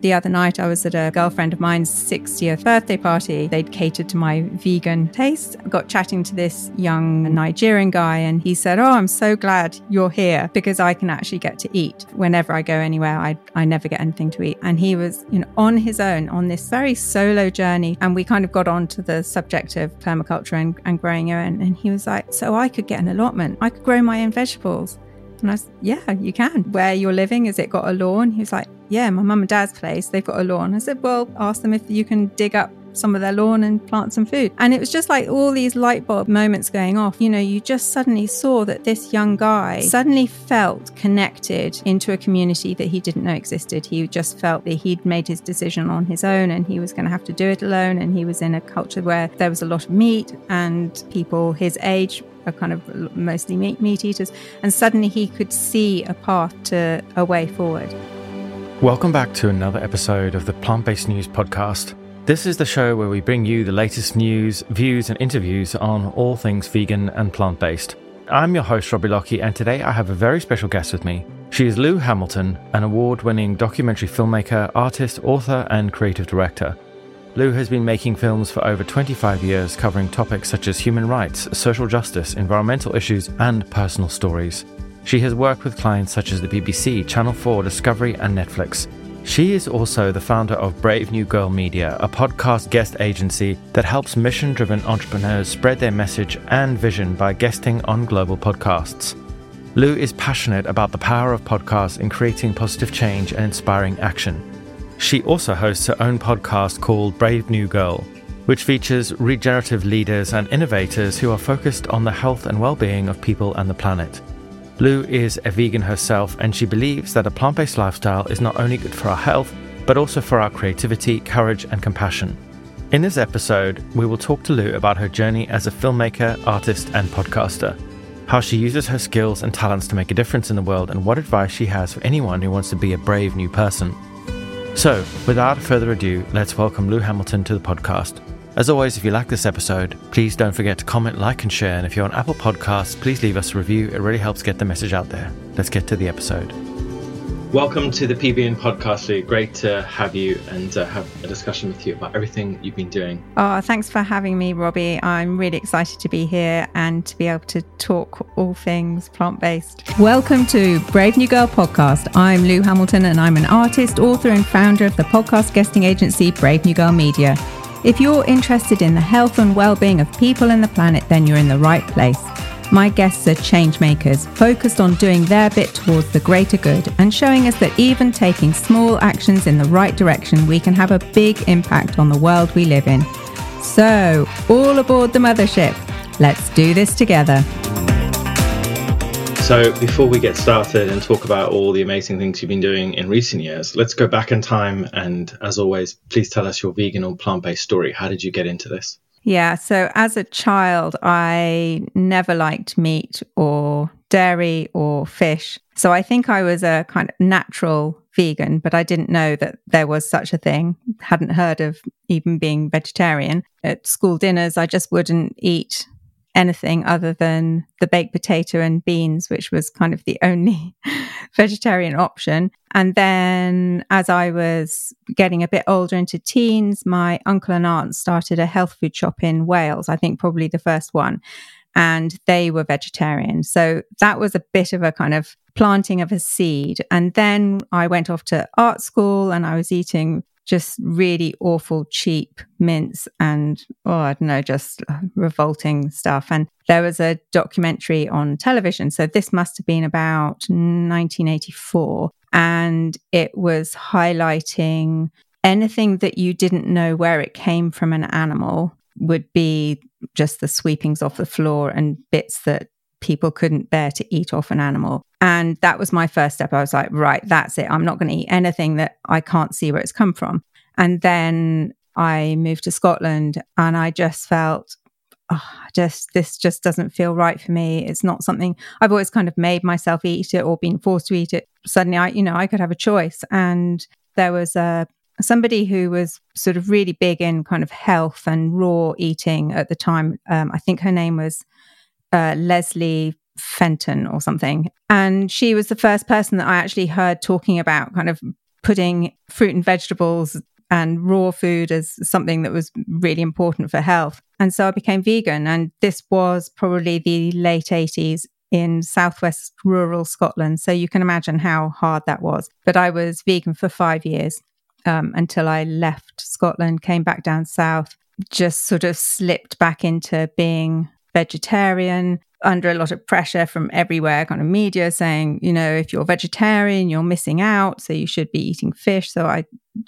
The other night, I was at a girlfriend of mine's 60th birthday party. They'd catered to my vegan taste. I got chatting to this young Nigerian guy, and he said, Oh, I'm so glad you're here because I can actually get to eat. Whenever I go anywhere, I, I never get anything to eat. And he was, you know, on his own on this very solo journey. And we kind of got onto the subject of permaculture and, and growing your own. And he was like, So I could get an allotment, I could grow my own vegetables. And I said, Yeah, you can. Where you're living, has it got a lawn? He was like, yeah, my mum and dad's place, they've got a lawn. I said, well, ask them if you can dig up some of their lawn and plant some food. And it was just like all these light bulb moments going off. You know, you just suddenly saw that this young guy suddenly felt connected into a community that he didn't know existed. He just felt that he'd made his decision on his own and he was going to have to do it alone. And he was in a culture where there was a lot of meat and people his age are kind of mostly meat, meat eaters. And suddenly he could see a path to a way forward. Welcome back to another episode of the Plant Based News Podcast. This is the show where we bring you the latest news, views, and interviews on all things vegan and plant based. I'm your host, Robbie Lockie, and today I have a very special guest with me. She is Lou Hamilton, an award winning documentary filmmaker, artist, author, and creative director. Lou has been making films for over 25 years covering topics such as human rights, social justice, environmental issues, and personal stories. She has worked with clients such as the BBC, Channel 4, Discovery, and Netflix. She is also the founder of Brave New Girl Media, a podcast guest agency that helps mission driven entrepreneurs spread their message and vision by guesting on global podcasts. Lou is passionate about the power of podcasts in creating positive change and inspiring action. She also hosts her own podcast called Brave New Girl, which features regenerative leaders and innovators who are focused on the health and well being of people and the planet. Lou is a vegan herself, and she believes that a plant based lifestyle is not only good for our health, but also for our creativity, courage, and compassion. In this episode, we will talk to Lou about her journey as a filmmaker, artist, and podcaster, how she uses her skills and talents to make a difference in the world, and what advice she has for anyone who wants to be a brave new person. So, without further ado, let's welcome Lou Hamilton to the podcast. As always, if you like this episode, please don't forget to comment, like, and share. And if you're on Apple Podcasts, please leave us a review. It really helps get the message out there. Let's get to the episode. Welcome to the PBN podcast, Lou. Great to have you and uh, have a discussion with you about everything you've been doing. Oh, thanks for having me, Robbie. I'm really excited to be here and to be able to talk all things plant based. Welcome to Brave New Girl podcast. I'm Lou Hamilton and I'm an artist, author, and founder of the podcast guesting agency Brave New Girl Media. If you're interested in the health and well-being of people and the planet, then you're in the right place. My guests are changemakers, focused on doing their bit towards the greater good and showing us that even taking small actions in the right direction, we can have a big impact on the world we live in. So, all aboard the mothership. Let's do this together. So, before we get started and talk about all the amazing things you've been doing in recent years, let's go back in time. And as always, please tell us your vegan or plant based story. How did you get into this? Yeah. So, as a child, I never liked meat or dairy or fish. So, I think I was a kind of natural vegan, but I didn't know that there was such a thing. Hadn't heard of even being vegetarian. At school dinners, I just wouldn't eat anything other than the baked potato and beans, which was kind of the only vegetarian option. And then as I was getting a bit older into teens, my uncle and aunt started a health food shop in Wales, I think probably the first one. And they were vegetarian. So that was a bit of a kind of planting of a seed. And then I went off to art school and I was eating just really awful, cheap mints and, oh, I don't know, just uh, revolting stuff. And there was a documentary on television. So this must have been about 1984. And it was highlighting anything that you didn't know where it came from an animal would be just the sweepings off the floor and bits that people couldn't bear to eat off an animal. And that was my first step. I was like, right, that's it. I'm not going to eat anything that I can't see where it's come from. And then I moved to Scotland and I just felt, oh, just this just doesn't feel right for me. It's not something I've always kind of made myself eat it or been forced to eat it. Suddenly, I, you know, I could have a choice. And there was a somebody who was sort of really big in kind of health and raw eating at the time. Um, I think her name was uh, Leslie Kenton or something. And she was the first person that I actually heard talking about kind of putting fruit and vegetables and raw food as something that was really important for health. And so I became vegan. And this was probably the late 80s in southwest rural Scotland. So you can imagine how hard that was. But I was vegan for five years um, until I left Scotland, came back down south, just sort of slipped back into being vegetarian under a lot of pressure from everywhere, kind of media saying, you know, if you're vegetarian, you're missing out, so you should be eating fish. So I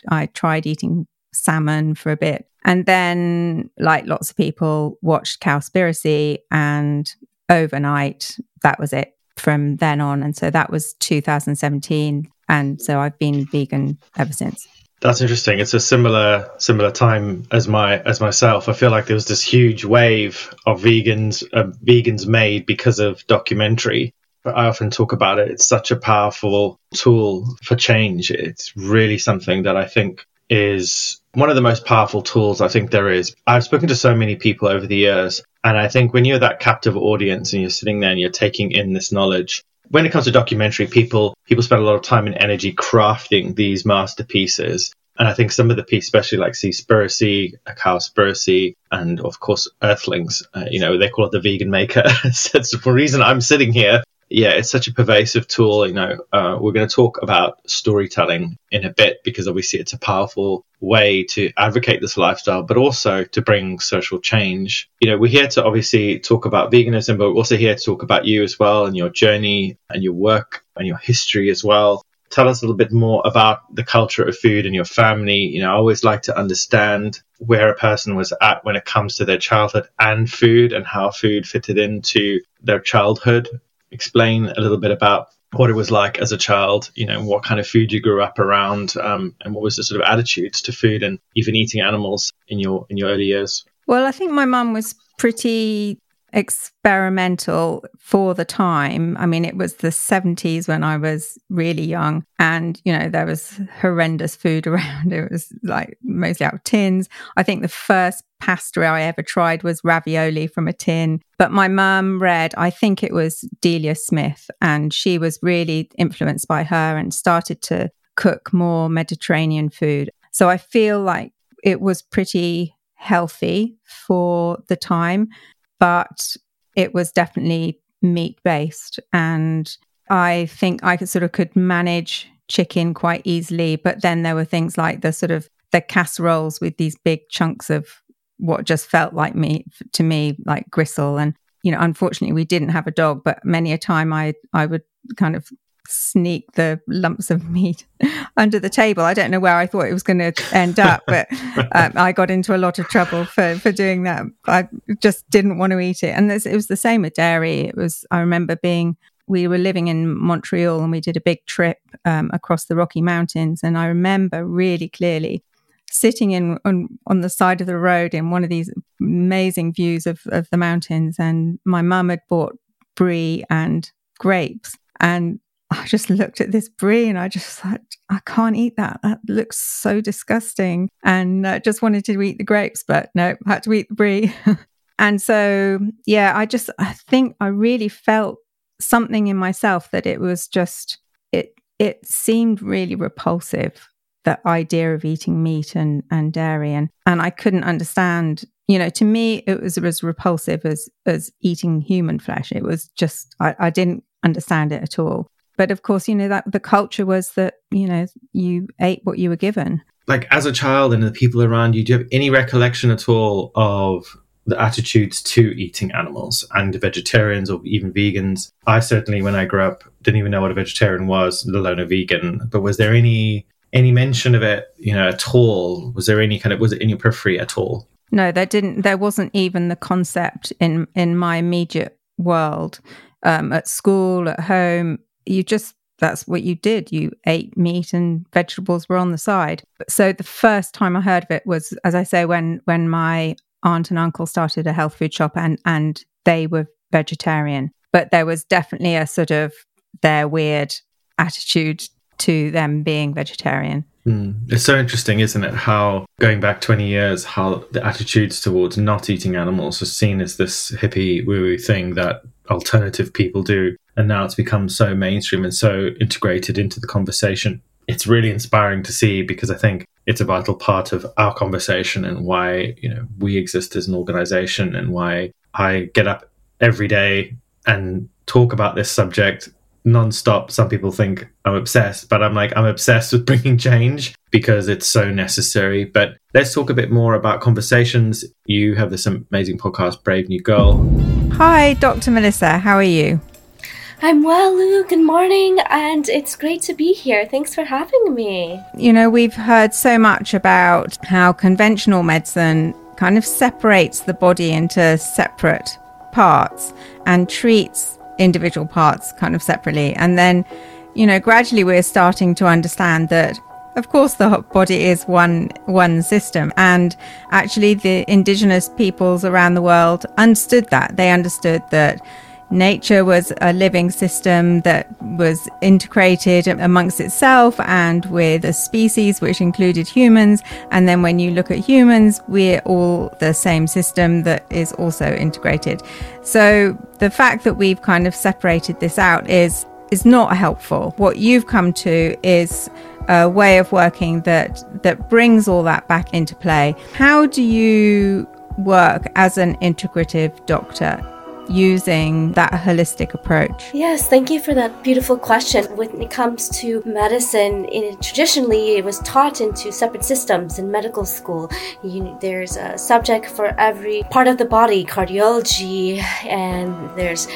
I tried eating salmon for a bit. And then, like lots of people, watched Cowspiracy and overnight, that was it from then on. And so that was 2017. And so I've been vegan ever since. That's interesting. It's a similar similar time as my as myself. I feel like there was this huge wave of vegans uh, vegans made because of documentary. I often talk about it. It's such a powerful tool for change. It's really something that I think is one of the most powerful tools I think there is. I've spoken to so many people over the years, and I think when you're that captive audience and you're sitting there and you're taking in this knowledge, when it comes to documentary, people people spend a lot of time and energy crafting these masterpieces. And I think some of the pieces, especially like Seaspiracy, Cowspiracy, and of course Earthlings, uh, you know, they call it the vegan maker. it's the reason I'm sitting here yeah, it's such a pervasive tool. You know, uh, we're going to talk about storytelling in a bit because obviously it's a powerful way to advocate this lifestyle, but also to bring social change. You know, we're here to obviously talk about veganism, but we're also here to talk about you as well and your journey and your work and your history as well. Tell us a little bit more about the culture of food and your family. You know, I always like to understand where a person was at when it comes to their childhood and food and how food fitted into their childhood explain a little bit about what it was like as a child, you know, what kind of food you grew up around, um, and what was the sort of attitudes to food and even eating animals in your in your early years. Well, I think my mum was pretty experimental for the time. I mean, it was the 70s when I was really young, and you know, there was horrendous food around. It was like mostly out of tins. I think the first pasta I ever tried was ravioli from a tin. But my mum read, I think it was Delia Smith, and she was really influenced by her and started to cook more Mediterranean food. So I feel like it was pretty healthy for the time but it was definitely meat based. And I think I could sort of could manage chicken quite easily. But then there were things like the sort of the casseroles with these big chunks of what just felt like meat to me, like gristle. And, you know, unfortunately we didn't have a dog, but many a time I I would kind of sneak the lumps of meat under the table. I don't know where I thought it was going to end up, but um, I got into a lot of trouble for, for doing that. I just didn't want to eat it. And it was the same with dairy. It was, I remember being, we were living in Montreal and we did a big trip um, across the Rocky Mountains. And I remember really clearly sitting in on, on the side of the road in one of these amazing views of, of the mountains. And my mum had bought brie and grapes. And I just looked at this brie and I just thought, I can't eat that. That looks so disgusting. And uh, just wanted to eat the grapes, but no, had to eat the brie. and so, yeah, I just, I think I really felt something in myself that it was just, it, it seemed really repulsive, the idea of eating meat and, and dairy. And, and I couldn't understand you know to me it was as repulsive as as eating human flesh it was just I, I, didn't understand it at all but of course, you know, that the culture was that, you know, you ate what you were given. Like as a child and the people around you, do you have any recollection at all of the attitudes to eating animals and vegetarians or even vegans? I certainly, when I grew up, didn't even know what a vegetarian was, let alone a vegan. But was there any any mention of it, you know, at all? Was there any kind of was it in your periphery at all? No, there didn't. There wasn't even the concept in in my immediate world. Um, at school, at home, you just that's what you did. You ate meat and vegetables were on the side. So the first time I heard of it was, as I say, when when my aunt and uncle started a health food shop and and they were vegetarian. But there was definitely a sort of their weird attitude to them being vegetarian. Mm. It's so interesting, isn't it? How going back 20 years, how the attitudes towards not eating animals are seen as this hippie woo woo thing that alternative people do and now it's become so mainstream and so integrated into the conversation it's really inspiring to see because I think it's a vital part of our conversation and why you know we exist as an organization and why I get up every day and talk about this subject nonstop. Some people think I'm obsessed, but I'm like, I'm obsessed with bringing change because it's so necessary. But let's talk a bit more about conversations. You have this amazing podcast, Brave New Girl. Hi, Dr. Melissa. How are you? I'm well, Lou. Good morning, and it's great to be here. Thanks for having me. You know, we've heard so much about how conventional medicine kind of separates the body into separate parts and treats individual parts kind of separately. And then, you know, gradually we're starting to understand that of course the body is one one system and actually the indigenous peoples around the world understood that. They understood that nature was a living system that was integrated amongst itself and with a species which included humans. And then when you look at humans, we're all the same system that is also integrated. So the fact that we've kind of separated this out is is not helpful. What you've come to is a way of working that that brings all that back into play. How do you work as an integrative doctor using that holistic approach? Yes, thank you for that beautiful question. When it comes to medicine, it, traditionally it was taught into separate systems in medical school. You, there's a subject for every part of the body, cardiology, and there's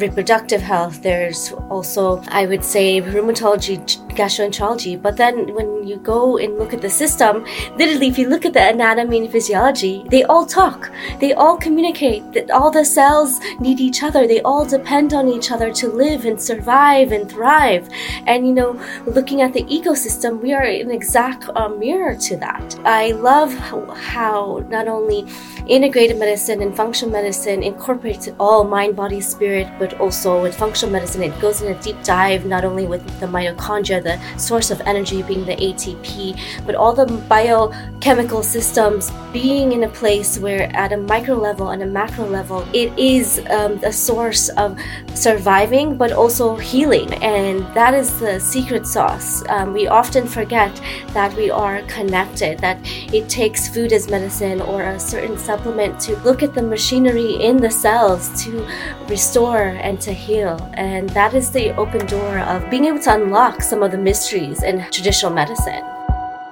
reproductive health. There's also, I would say, rheumatology, gastroenterology. But then when you go and look at the system, literally, if you look at the anatomy and physiology, they all talk. They all communicate. That all the cells need each other. They all depend on each other to live and survive and thrive. And you know, looking at the ecosystem, we are an exact uh, mirror to that. I love how not only integrated medicine and functional medicine incorporates all mind, body, spirit, but also with functional medicine, it goes in a deep dive not only with the mitochondria, the source of energy being the ATP, but all the biochemical systems being in a place where, at a micro level and a macro level, it is um, a source of surviving but also healing. And that is the secret sauce. Um, we often forget that we are connected, that it takes food as medicine or a certain supplement to look at the machinery in the cells to restore and to heal. And that is the open door of being able to unlock some of the mysteries in traditional medicine.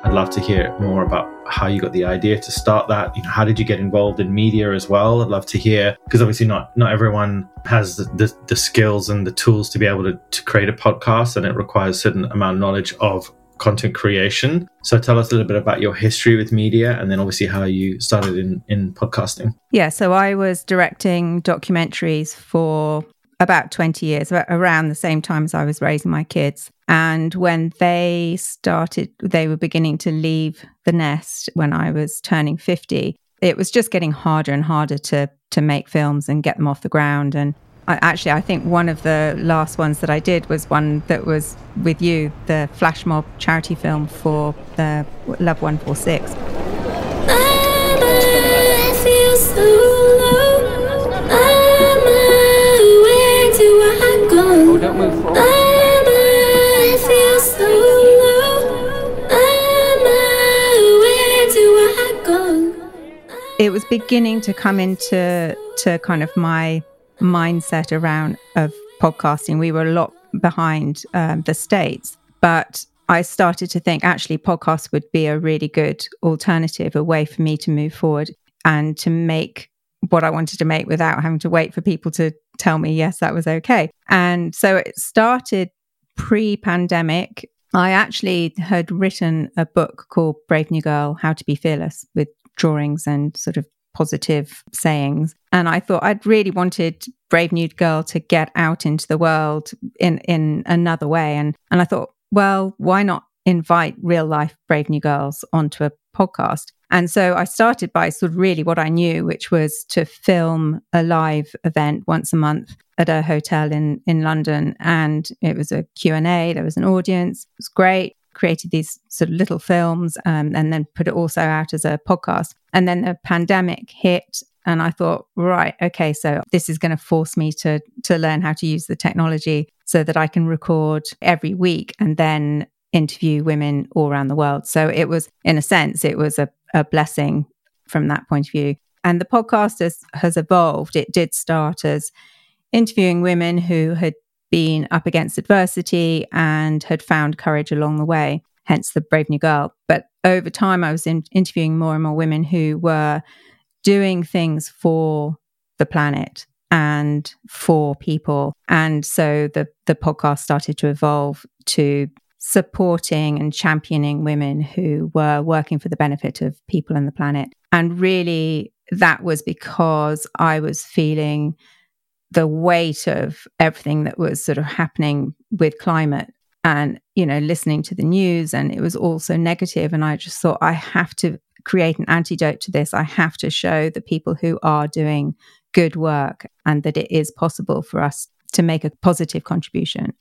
I'd love to hear more about how you got the idea to start that. You know, how did you get involved in media as well? I'd love to hear because obviously not not everyone has the, the, the, skills and the tools to be able to, to create a podcast, and it requires a certain amount of knowledge of content creation. So tell us a little bit about your history with media and then obviously how you started in, in podcasting. Yeah, so I was directing documentaries for about 20 years, around the same time as I was raising my kids. And when they started, they were beginning to leave the nest when I was turning 50. It was just getting harder and harder to to make films and get them off the ground. And I, actually, I think one of the last ones that I did was one that was with you, the flash mob charity film for the Love 146. It was beginning to come into to kind of my mindset around of podcasting. We were a lot behind um, the states, but I started to think actually podcasts would be a really good alternative, a way for me to move forward and to make what I wanted to make without having to wait for people to tell me, yes, that was okay. And so it started pre pandemic. I actually had written a book called Brave New Girl How to Be Fearless with drawings and sort of positive sayings. And I thought I'd really wanted Brave New Girl to get out into the world in, in another way. And, and I thought, well, why not invite real life Brave New Girls onto a podcast? And so I started by sort of really what I knew, which was to film a live event once a month at a hotel in, in London. And it was a Q&A. There was an audience. It was great. Created these sort of little films um, and then put it also out as a podcast. And then the pandemic hit and I thought, right, okay, so this is going to force me to to learn how to use the technology so that I can record every week and then interview women all around the world. So it was, in a sense, it was a, a blessing from that point of view. And the podcast has, has evolved. It did start as interviewing women who had been up against adversity and had found courage along the way, hence the Brave New Girl. But over time, I was in, interviewing more and more women who were doing things for the planet and for people. And so the, the podcast started to evolve to supporting and championing women who were working for the benefit of people and the planet. And really, that was because I was feeling the weight of everything that was sort of happening with climate and you know listening to the news and it was also negative. negative and i just thought i have to create an antidote to this. I have to show the people who are doing good work and that it is possible for us to make a positive contribution.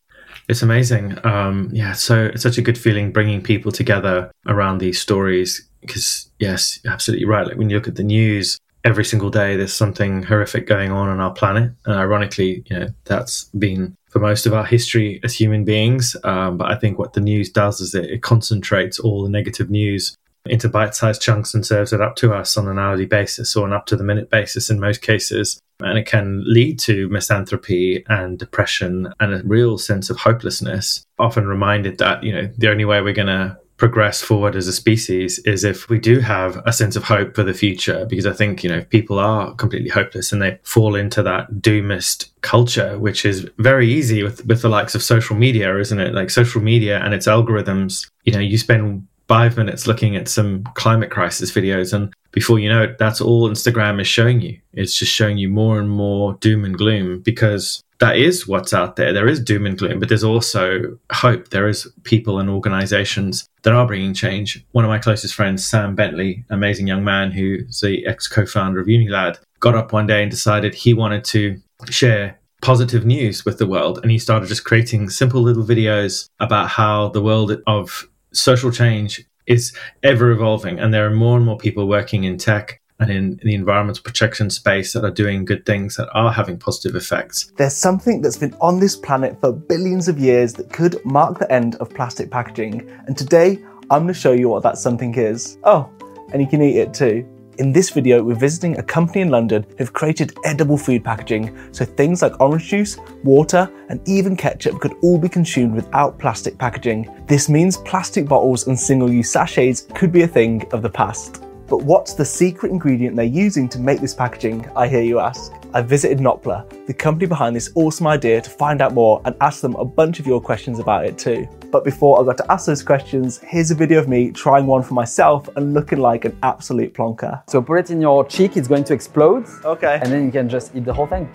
It's amazing. Um yeah so it's such a good feeling bringing people together around these stories because yes absolutely right. Like when you look at the news every single day there's something horrific going on on our planet. And ironically you know that's been for most of our history as human beings. Um, but i think what the news does is it, it concentrates all the negative news into bite-sized chunks and serves it up to us on an hourly basis or an up-to-the-minute basis in most cases. And it can lead to misanthropy and depression and a real sense of hopelessness often reminded that you know the only way we're going to progress forward as a species is if we do have a sense of hope for the future because i think you know if people are completely hopeless and they fall into that doomist culture which is very easy with with the likes of social media isn't it? Like social media and its algorithms you know you spend five minutes looking at some climate crisis videos and before you know it that's all instagram is showing you it's just showing you more and more doom and gloom because that is what's out there. There is doom and gloom, but there's also hope. There is people and organizations that are bringing change. One of my closest friends, Sam Bentley, amazing young man who's the ex co-founder of Unilad, got up one day and decided he wanted to share positive news with the world. And he started just creating simple little videos about how the world of social change is ever evolving. And there are more and more people working in tech and in, the environmental protection space that are doing good things that are having positive effects. There's something that's been on this planet for billions of years that could mark the end of plastic packaging. And today, I'm going to show you what that something is. Oh, and you can eat it too. In this video, we're visiting a company in London who've created edible food packaging, so things like orange juice, water, and even ketchup could all be consumed without plastic packaging. This means plastic bottles and single use sachets could be a thing of the past. But what's the secret ingredient they're using to make this packaging, I hear you ask? I visited Notpla, the company behind this awesome idea, to find out more and ask them a bunch of your questions about it too. But before I got to ask those questions, here's a video of me trying one for myself and looking like an absolute plonker. So put it in your cheek, it's going to explode. Okay. And then you can just eat the whole thing.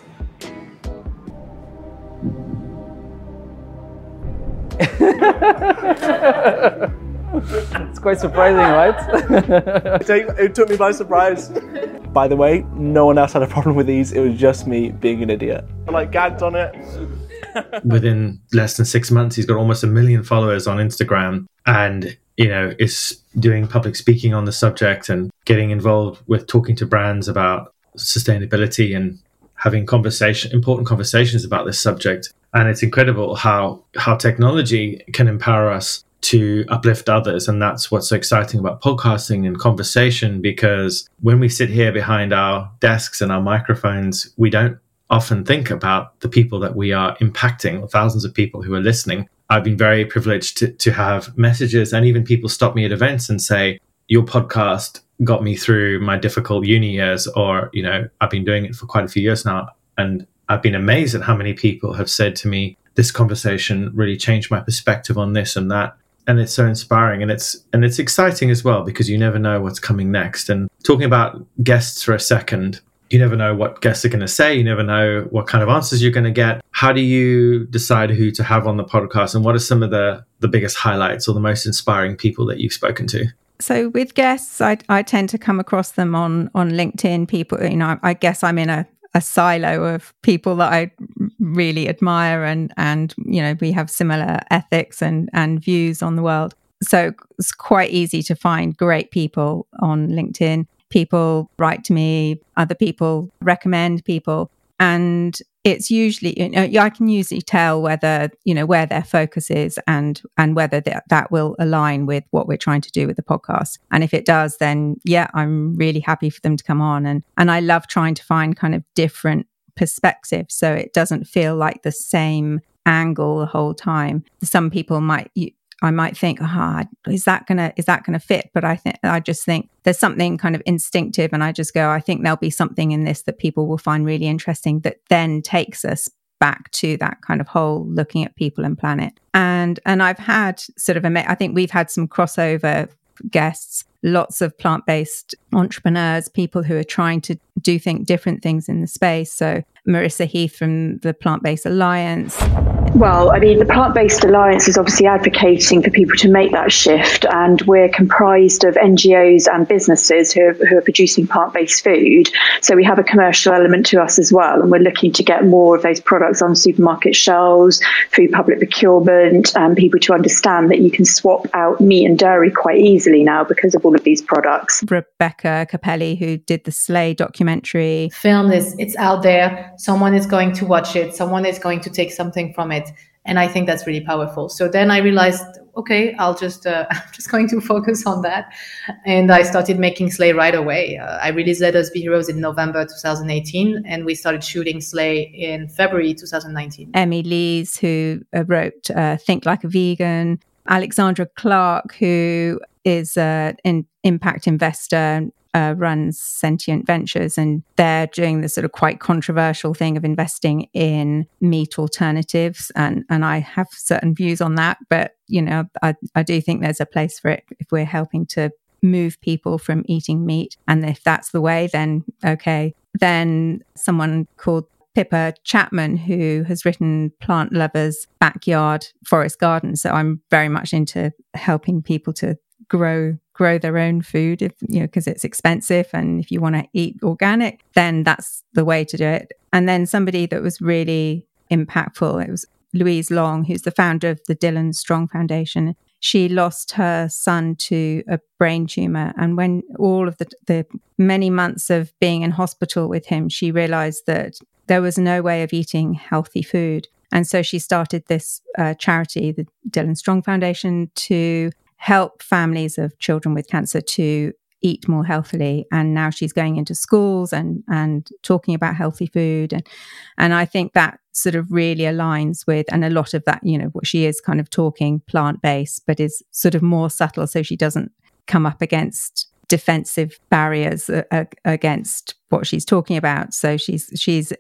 it's quite surprising, right? it took me by surprise. By the way, no one else had a problem with these. It was just me being an idiot. I like gagged on it. Within less than six months, he's got almost a million followers on Instagram, and you know is doing public speaking on the subject and getting involved with talking to brands about sustainability and having conversation important conversations about this subject and it's incredible how how technology can empower us to uplift others. And that's what's so exciting about podcasting and conversation because when we sit here behind our desks and our microphones, we don't often think about the people that we are impacting, thousands of people who are listening. I've been very privileged to, to have messages and even people stop me at events and say, Your podcast got me through my difficult uni years, or, you know, I've been doing it for quite a few years now. And I've been amazed at how many people have said to me, This conversation really changed my perspective on this and that and it's so inspiring and it's and it's exciting as well because you never know what's coming next. And talking about guests for a second you never know what guests are going to say you never know what kind of answers you're going to get. How do you decide who to have on the podcast and what are some of the the biggest highlights or the most inspiring people that you've spoken to? So with guests I, I tend to come across them on on linkedin. People you know I guess i'm in a a silo of people that I really admire and and you know we have similar ethics and and views on the world. So it's quite easy to find great people on LinkedIn. People write to me, other people recommend people. And it's usually you know I can usually tell whether you know where their focus is and and whether that that will align with what we're trying to do with the podcast. And if it does, then yeah, I'm really happy for them to come on. And and I love trying to find kind of different perspectives so it doesn't feel like the same angle the whole time. Some people might I might think, ah, oh, is that gonna is that gonna fit? But I think I just think there's something kind of instinctive, and I just go, I think there'll be something in this that people will find really interesting that then takes us back to that kind of whole looking at people and planet. And and I've had sort of a, I think we've had some crossover guests, lots of plant based entrepreneurs, people who are trying to do think different things in the space. So Marissa Heath from the Plant Based Alliance. Well, I mean, the Plant Based Alliance is obviously advocating for people to make that shift, and we're comprised of NGOs and businesses who are, who are producing plant based food. So we have a commercial element to us as well, and we're looking to get more of those products on supermarket shelves, through public procurement, and people to understand that you can swap out meat and dairy quite easily now because of all of these products. Rebecca Cappelli, who did the Slay documentary, film is it's out there someone is going to watch it someone is going to take something from it. And i think that's really powerful. So then i realized okay i'll just uh, i'm just going to focus on that. And i started making slay right away. Uh, i released let us be heroes in november 2018 and we started shooting slay in february 2019 emmy lees who uh, wrote uh, think like a vegan. Alexandra clark who is an uh, impact investor uh, runs Sentient Ventures, and they're doing the sort of quite controversial thing of investing in meat alternatives. And and I have certain views on that, but you know, I, I do think there's a place for it if we're helping to move people from eating meat. And if that's the way, then okay. Then someone called Pippa Chapman, who has written Plant Lovers Backyard Forest Garden. So I'm very much into helping people to grow grow their own food if you know because it's expensive and if you want to eat organic then that's the way to do it. And then somebody that was really impactful it was louise long who's the founder of the dylan strong foundation. She lost her son to a brain tumor and when all of the, the many months of being in hospital with him she realized that there was no way of eating healthy food. And so she started this uh, charity, the Dylan Strong Foundation, to help families of children with cancer to eat more healthily. And now she's going into schools and and talking about healthy food. And and I think that sort of really aligns with and a lot of that you know what she is kind of talking plant based but is sort of more subtle so she doesn't come up against defensive barriers uh, against what she's talking about. So she's she's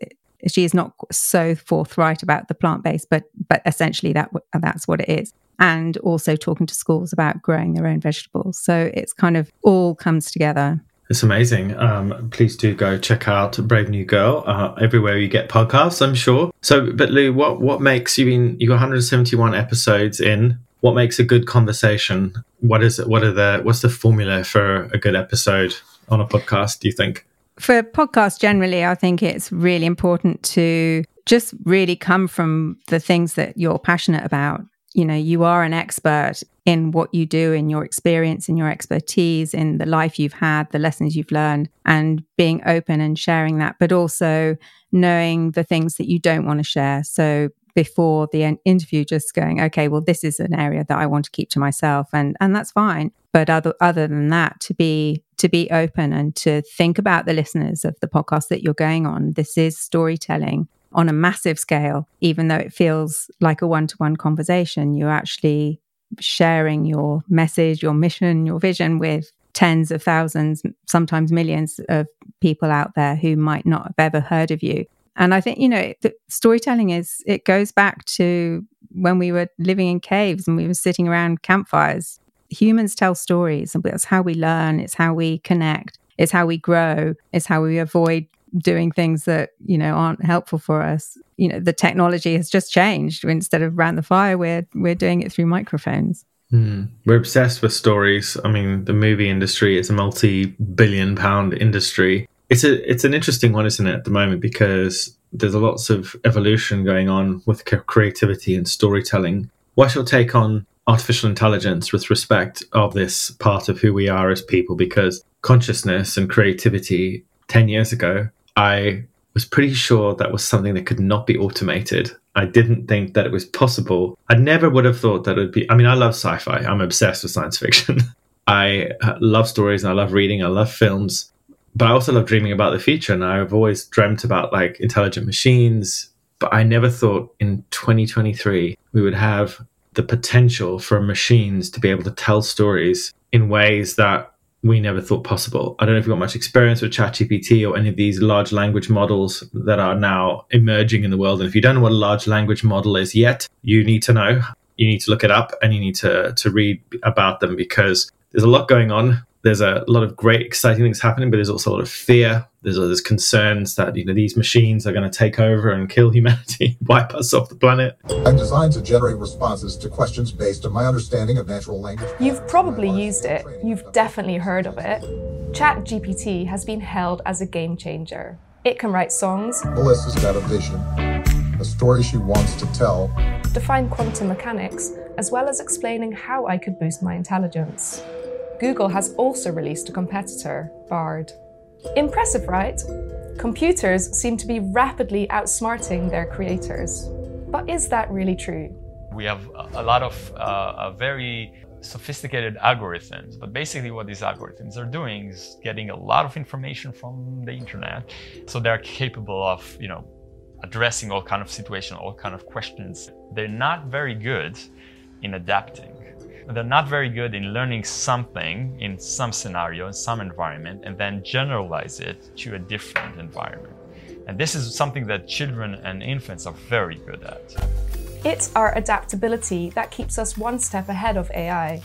she is not so forthright about the plant based but but essentially that that's what it is and also talking to schools about growing their own vegetables. So it's kind of all comes together. It's amazing. Um, please do go check out Brave New Girl uh, everywhere you get podcasts. I'm sure. So, but Lou, what what makes you in you 171 episodes in? What makes a good conversation? What is it? What are the what's the formula for a good episode on a podcast? Do you think? For podcasts generally, I think it's really important to just really come from the things that you're passionate about. You know you are an expert in what you do in your experience in your expertise in the life you've had the lessons you've learned and being open and sharing that but also knowing the things that you don't want to share. So before the interview just going okay well this is an area that I want to keep to myself and and that's fine. But other other than that to be to be open and to think about the listeners of the podcast that you're going on this is storytelling on a massive scale, even though it feels like a one to one conversation, you're actually sharing your message, your mission, your vision with tens of thousands, sometimes millions of people out there who might not have ever heard of you. And I think, you know, storytelling is, it goes back to when we were living in caves and we were sitting around campfires. Humans tell stories, and that's how we learn, it's how we connect, it's how we grow, it's how we avoid doing things that you know aren't helpful for us. You know the technology has just changed. Instead of around the fire we're we're doing it through microphones. Mm. we're obsessed with stories. I mean the movie industry is a multi-billion pound industry. It's a it's an interesting one isn't it at the moment? Because there's lots of evolution going on with creativity and storytelling. What's your take on artificial intelligence with respect of this part of who we are as people because consciousness and creativity 10 years ago I was pretty sure that was something that could not be automated. I didn't think that it was possible. I never would have thought that it would be. I mean, I love sci fi, I'm obsessed with science fiction. I uh, love stories and I love reading, I love films, but I also love dreaming about the future. And I've always dreamt about like intelligent machines. But I never thought in 2023 we would have the potential for machines to be able to tell stories in ways that we never thought possible. I don't know if you've got much experience with ChatGPT or any of these large language models that are now emerging in the world. And if you don't know what a large language model is yet, you need to know. You need to look it up and you need to, to read about them because there's a lot going on there's a lot of great, exciting things happening, but there's also a lot of fear. There's uh, there's concerns that you know these machines are going to take over and kill humanity, wipe us off the planet. I'm designed to generate responses to questions based on my understanding of natural language. You've probably used it. You've definitely heard of it. ChatGPT has been hailed as a game changer. It can write songs. Melissa's got a vision, a story she wants to tell. Define quantum mechanics, as well as explaining how I could boost my intelligence. Google has also released a competitor, Bard. Impressive, right? Computers seem to be rapidly outsmarting their creators. But is that really true? We have a lot of uh, very sophisticated algorithms, but basically what these algorithms are doing is getting a lot of information from the internet. So they're capable of, you know, addressing all kind of situations, all kind of questions. They're not very good in adapting they're not very good in learning something in some scenario, in some environment, and then generalize it to a different environment. And this is something that children and infants are very good at. It's our adaptability that keeps us one step ahead of AI.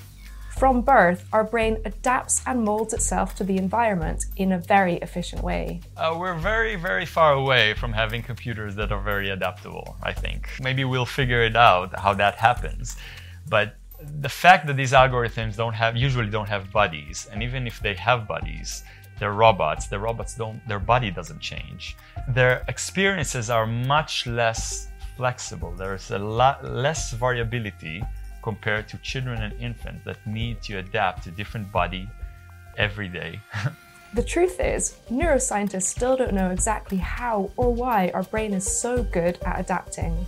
From birth, our brain adapts and molds itself to the environment in a very efficient way. Uh, we're very, very far away from having computers that are very adaptable, I think. Maybe we'll figure it out how that happens. But the fact that these algorithms don't have usually don't have bodies, and even if they have bodies, they're robots. The robots don't their body doesn't change. Their experiences are much less flexible. There's a lot less variability compared to children and infants that need to adapt to different body every day. the truth is, neuroscientists still don't know exactly how or why our brain is so good at adapting.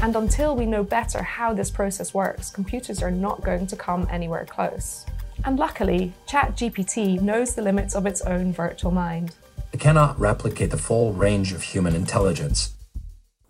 And until we know better how this process works, computers are not going to come anywhere close. And luckily, ChatGPT knows the limits of its own virtual mind. It cannot replicate the full range of human intelligence.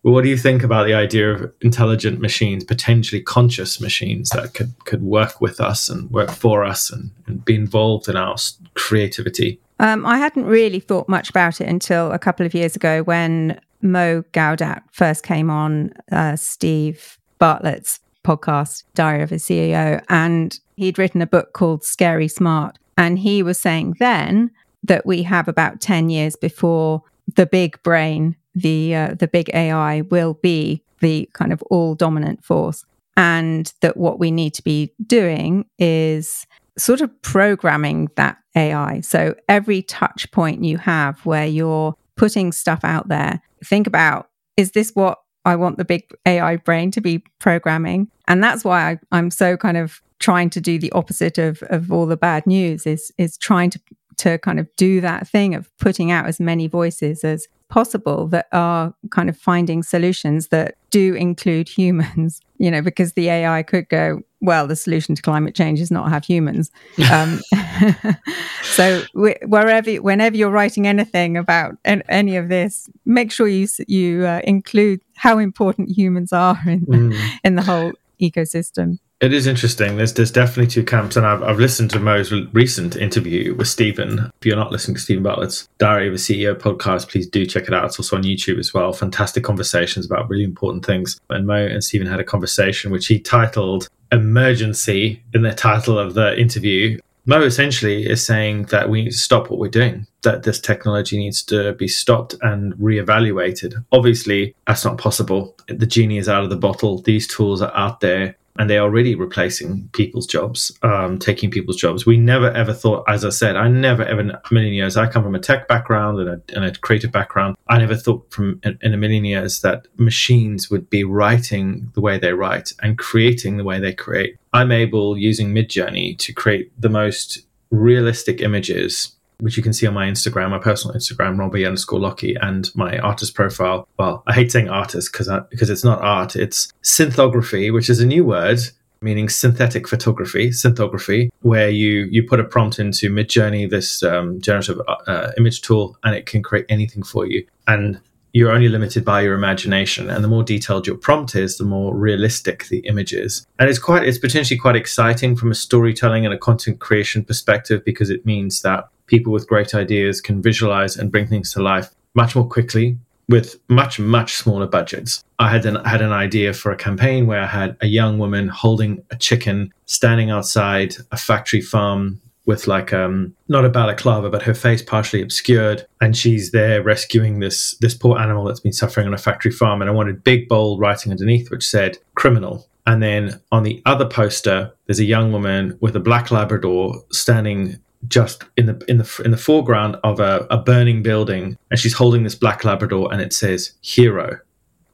Well, what do you think about the idea of intelligent machines, potentially conscious machines that could, could work with us and work for us and, and be involved in our creativity? Um, I hadn't really thought much about it until a couple of years ago when Mo Gawdat first came on uh, Steve Bartlett's podcast, Diary of a CEO, and he'd written a book called Scary Smart. And he was saying then that we have about 10 years before the big brain, the, uh, the big AI, will be the kind of all dominant force. And that what we need to be doing is sort of programming that AI. So every touch point you have where you're putting stuff out there, think about is this what I want the big AI brain to be programming? And that's why I, am so kind of trying to do the opposite of, of all the bad news is is trying to to kind of do that thing of putting out as many voices as possible that are kind of finding solutions that do include humans, you know, because the AI could go, well, the solution to climate change is not have humans. Um, so wherever, whenever you're writing anything about any of this, make sure you you uh, include how important humans are in mm. in the whole ecosystem. It is interesting. There's there's definitely two camps, and I've, I've listened to Mo's recent interview with Stephen. If you're not listening to Stephen Bartlett's Diary of a CEO podcast, please do check it out. It's also on YouTube as well. Fantastic conversations about really important things. And Mo and Stephen had a conversation which he titled "Emergency" in the title of the interview. Mo essentially is saying that we need to stop what we're doing, that this technology needs to be stopped and reevaluated. Obviously, that's not possible. The genie is out of the bottle. These tools are out there and they're already replacing people's jobs, um, taking people's jobs. We never ever thought, as I said, I never ever in a million years. I come from a tech background and a, and a creative background. I never thought from in a million years that machines would be writing the way they write and creating the way they create. I'm able using Midjourney to create the most realistic images which you can see on my Instagram, my personal Instagram, Robbie underscore Lockie, and my artist profile. Well, I hate saying artist because because it's not art. It's synthography, which is a new word meaning synthetic photography, synthography, where you you put a prompt into Midjourney, this um, generative uh, image tool, and it can create anything for you. And you're only limited by your imagination. And the more detailed your prompt is the more realistic the image is. And it's quite it's potentially quite exciting from a storytelling and a content creation perspective because it means that people with great ideas can visualize and bring things to life much more quickly with much much smaller budgets. I had an had an idea for a campaign where i had a young woman holding a chicken standing outside a factory farm with like um not a balaclava but her face partially obscured. And she's there rescuing this this poor animal that's been suffering on a factory farm. And i wanted big bold writing underneath which said criminal. And then on the other poster there's a young woman with a black labrador standing just in the in the in the foreground of a, a burning building. And she's holding this black labrador and it says hero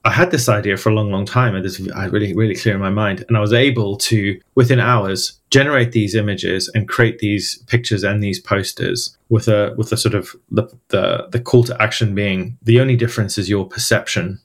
I had this idea for a long, long time, and this I uh, really, really clear in my mind. And I was able to, within hours, generate these images and create these pictures and these posters with a with a sort of the the, the call to action being the only difference is your perception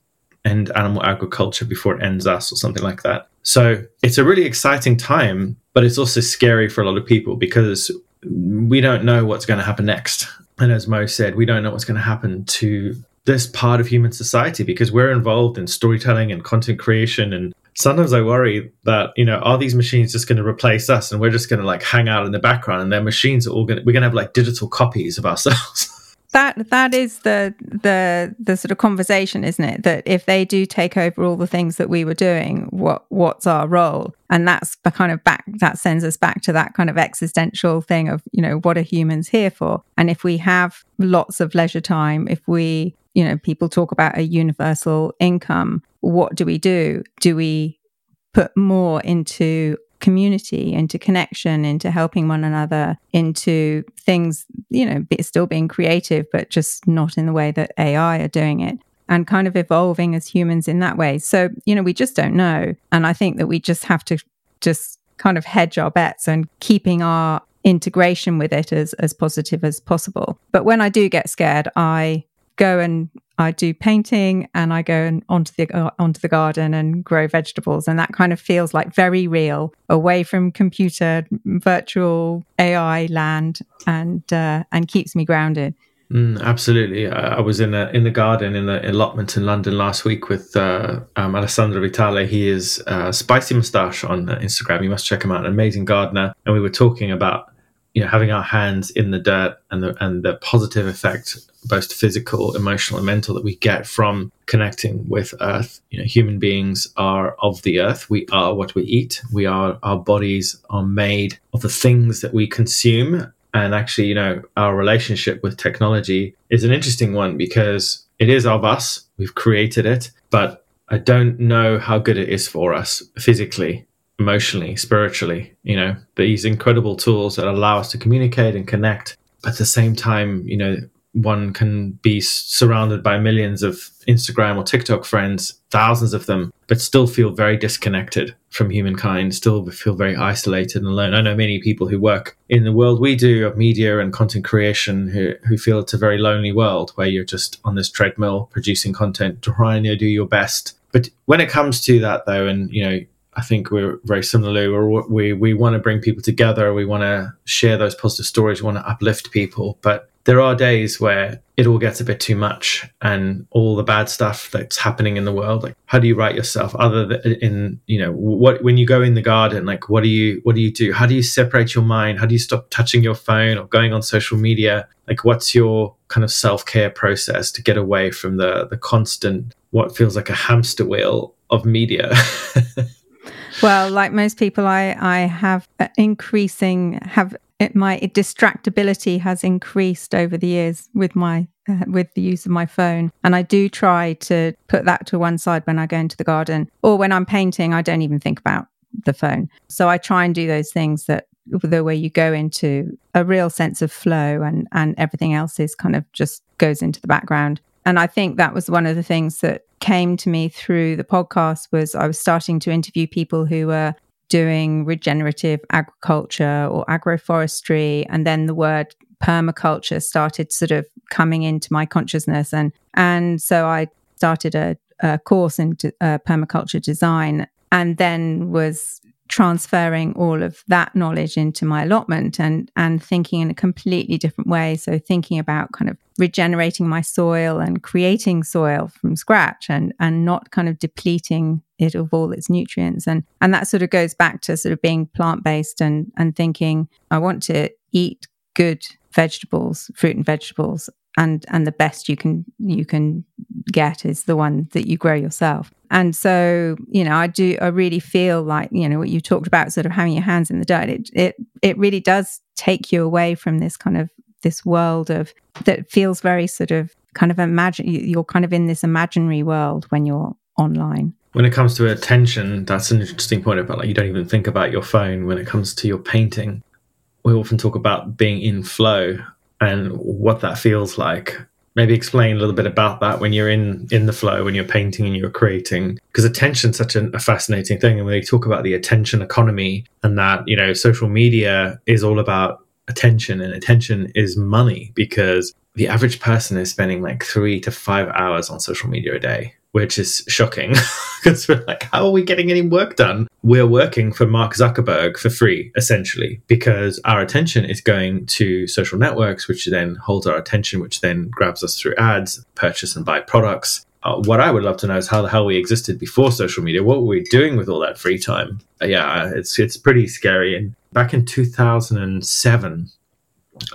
and animal agriculture before it ends us or something like that. So it's a really exciting time, but it's also scary for a lot of people because we don't know what's going to happen next. And as Mo said, we don't know what's going to happen to this part of human society because we're involved in storytelling and content creation. And sometimes i worry that you know are these machines just going to replace us and we're just going to like hang out in the background and their machines are all going to we're going to have like digital copies of ourselves? That that is the the the sort of conversation isn't it? That if they do take over all the things that we were doing what what's our role? And that's kind of back that sends us back to that kind of existential thing of you know what are humans here for? And if we have lots of leisure time if we you know people talk about a universal income what do we do do we put more into community, into connection, into helping one another, into things, you know, still being creative, but just not in the way that AI are doing it and kind of evolving as humans in that way. So, you know, we just don't know. And I think that we just have to just kind of hedge our bets and keeping our integration with it as, as positive as possible. But when I do get scared, I go and I do painting and I go and onto the uh, onto the garden and grow vegetables and that kind of feels like very real away from computer virtual AI land and uh, and keeps me grounded. Mm, absolutely. I, I, was in a, in the garden in the allotment in London last week with uh, um, Alessandro Vitale. He is uh, Spicy Moustache on Instagram. You must check him out. An amazing gardener. And we were talking about you know having our hands in the dirt and the and the positive effect both physical emotional and mental that we get from connecting with earth. You know human beings are of the earth. We are what we eat. We are our bodies are made of the things that we consume. And actually you know our relationship with technology is an interesting one because it is of us. We've created it but i don't know how good it is for us physically emotionally, spiritually, you know, these incredible tools that allow us to communicate and connect. But at the same time, you know, one can be surrounded by millions of Instagram or TikTok friends, thousands of them, but still feel very disconnected from humankind, still feel very isolated and alone. I know many people who work in the world we do of media and content creation who, who feel it's a very lonely world where you're just on this treadmill producing content, trying to do your best. But when it comes to that, though, and you know, I think we're very similarly. We're, we we want to bring people together. We want to share those positive stories. We want to uplift people. But there are days where it all gets a bit too much, and all the bad stuff that's happening in the world. Like, how do you right yourself? Other than in you know what when you go in the garden, like what do you what do you do? How do you separate your mind? How do you stop touching your phone or going on social media? Like, what's your kind of self care process to get away from the the constant what feels like a hamster wheel of media? Well, like most people, I I have increasing have my distractibility has increased over the years with my uh, with the use of my phone, and I do try to put that to one side when I go into the garden or when I'm painting. I don't even think about the phone, so I try and do those things that the way you go into a real sense of flow and and everything else is kind of just goes into the background and I think that was one of the things that came to me through the podcast was I was starting to interview people who were doing regenerative agriculture or agroforestry. And then the word permaculture started sort of coming into my consciousness. And and so I started a, a course in uh, permaculture design and then was transferring all of that knowledge into my allotment and and thinking in a completely different way. So thinking about kind of regenerating my soil and creating soil from scratch and and not kind of depleting it of all its nutrients. And and that sort of goes back to sort of being plant based and and thinking I want to eat good vegetables fruit and vegetables and and the best you can you can get is the one that you grow yourself. And so you know i do i really feel like you know what you talked about sort of having your hands in the dirt it it, it really does take you away from this kind of this world of that feels very sort of kind of imagine you're kind of in this imaginary world when you're online. When it comes to attention that's an interesting point about like you don't even think about your phone when it comes to your painting. We often talk about being in flow and what that feels like. Maybe explain a little bit about that when you're in in the flow, when you're painting and you're creating, because attention's such a, a fascinating thing. And when talk about the attention economy and that you know social media is all about attention, and attention is money because the average person is spending like three to five hours on social media a day which is shocking because we're like, how are we getting any work done? We're working for Mark Zuckerberg for free, essentially, because our attention is going to social networks, which then holds our attention, which then grabs us through ads, purchase and buy products. Uh, what I would love to know is how the hell we existed before social media. What were we doing with all that free time? Uh, yeah, it's it's pretty scary. And back in 2007,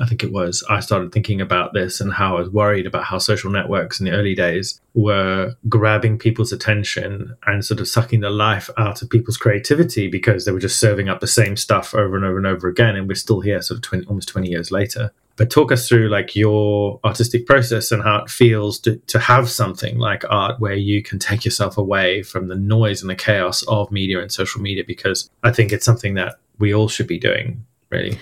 I think it was, I started thinking about this and how I was worried about how social networks in the early days were grabbing people's attention and sort of sucking the life out of people's creativity because they were just serving up the same stuff over and over and over again. And we're still here, sort of 20, almost 20 years later. But talk us through like your artistic process and how it feels to, to have something like art where you can take yourself away from the noise and the chaos of media and social media, because I think it's something that we all should be doing, really.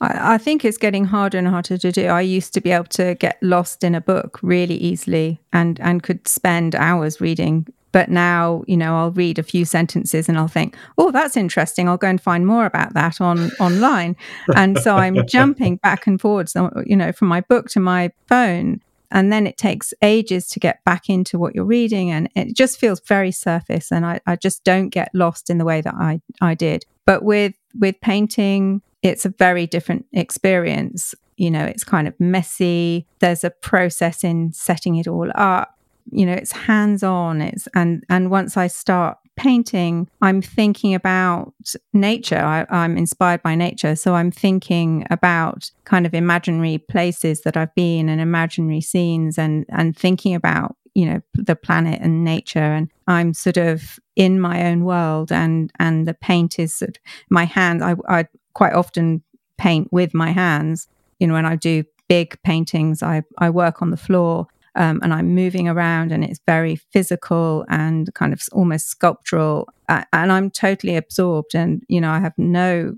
I, I think it's getting harder and harder to do. I used to be able to get lost in a book really easily and and could spend hours reading. But now you know i'll read a few sentences and i'll think oh that's interesting. I'll go and find more about that on online. And so i'm jumping back and forwards uh, you know from my book to my phone. And then it takes ages to get back into what you're reading and it just feels very surface and i, I just don't get lost in the way that i i did. But with with painting it's a very different experience. You know, it's kind of messy. There's a process in setting it all up. You know, it's hands on. It's and and once I start painting, I'm thinking about nature. I, I'm inspired by nature, so I'm thinking about kind of imaginary places that I've been and imaginary scenes, and and thinking about you know the planet and nature and i'm sort of in my own world and and the paint is sort of my hand I, I quite often paint with my hands. You know, when I do big paintings, I, I work on the floor um, and I'm moving around and it's very physical and kind of almost sculptural. Uh, and I'm totally absorbed. And, you know, I have no,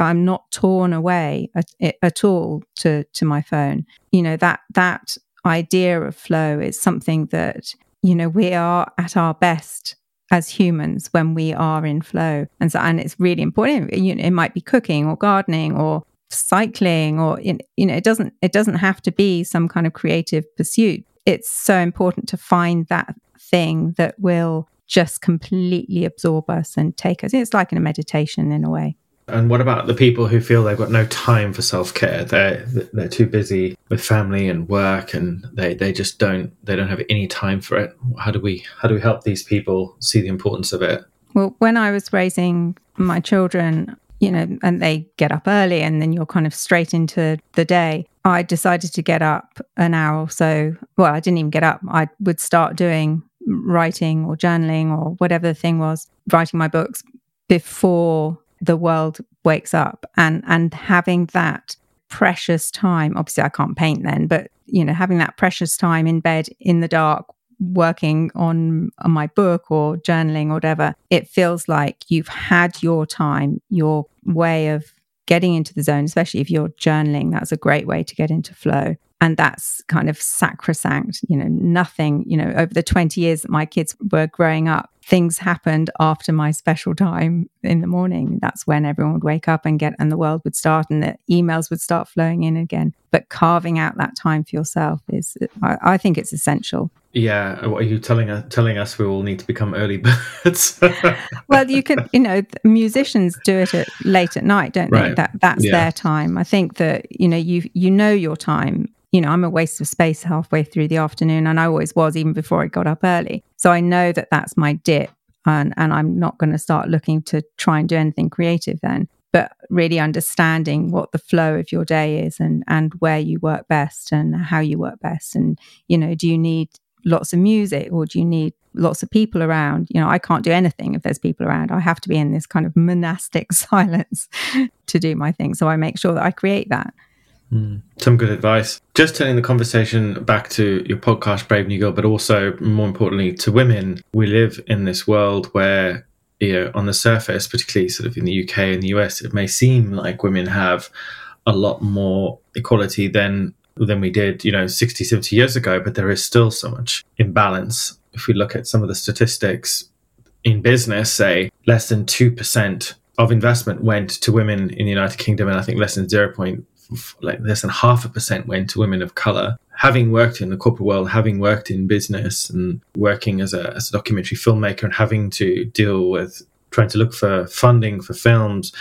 I'm not torn away at, at all to, to my phone. You know, that, that idea of flow is something that, you know, we are at our best as humans when we are in flow. And so, and it's really important. You know, it might be cooking or gardening or cycling or, you know, it doesn't, it doesn't have to be some kind of creative pursuit. It's so important to find that thing that will just completely absorb us and take us. It's like in a meditation in a way. And what about the people who feel they've got no time for self care? They're they're too busy with family and work, and they, they just don't they don't have any time for it. How do we how do we help these people see the importance of it? Well, when I was raising my children, you know, and they get up early, and then you're kind of straight into the day. I decided to get up an hour or so. Well, I didn't even get up. I would start doing writing or journaling or whatever the thing was, writing my books before the world wakes up and and having that precious time obviously i can't paint then but you know having that precious time in bed in the dark working on, on my book or journaling or whatever it feels like you've had your time your way of getting into the zone especially if you're journaling that's a great way to get into flow. And that's kind of sacrosanct you know nothing you know over the 20 years that my kids were growing up things happened after my special time in the morning that's when everyone would wake up and get and the world would start and the emails would start flowing in again but carving out that time for yourself is i, I think it's essential yeah, uh, what are you telling us? Telling us we all need to become early birds? well, you could, you know, musicians do it at late at night, don't they? That that's Yeah. their time. I think that you know you you know your time. You know, I'm a waste of space halfway through the afternoon, and I always was, even before I got up early. So I know that that's my dip, and and I'm not going to start looking to try and do anything creative then. But really understanding what the flow of your day is, and and where you work best, and how you work best, and you know, do you need lots of music or do you need lots of people around? You know i can't do anything if there's people around. I have to be in this kind of monastic silence to do my thing. So i make sure that i create that Mm, Some good advice. Just turning the conversation back to your podcast, Brave New Girl, but also more importantly to women. We live in this world where, you know, on the surface, particularly sort of in the UK and the US, it may seem like women have a lot more equality than than we did, you know, 60, 70 years ago, but there is still so much imbalance. If we look at some of the statistics in business, say less than 2% of investment went to women in the United Kingdom, and I think less than 0. Like less than half a percent went to women of color. Having worked in the corporate world, having worked in business, and working as a, as a documentary filmmaker, and having to deal with trying to look for funding for films,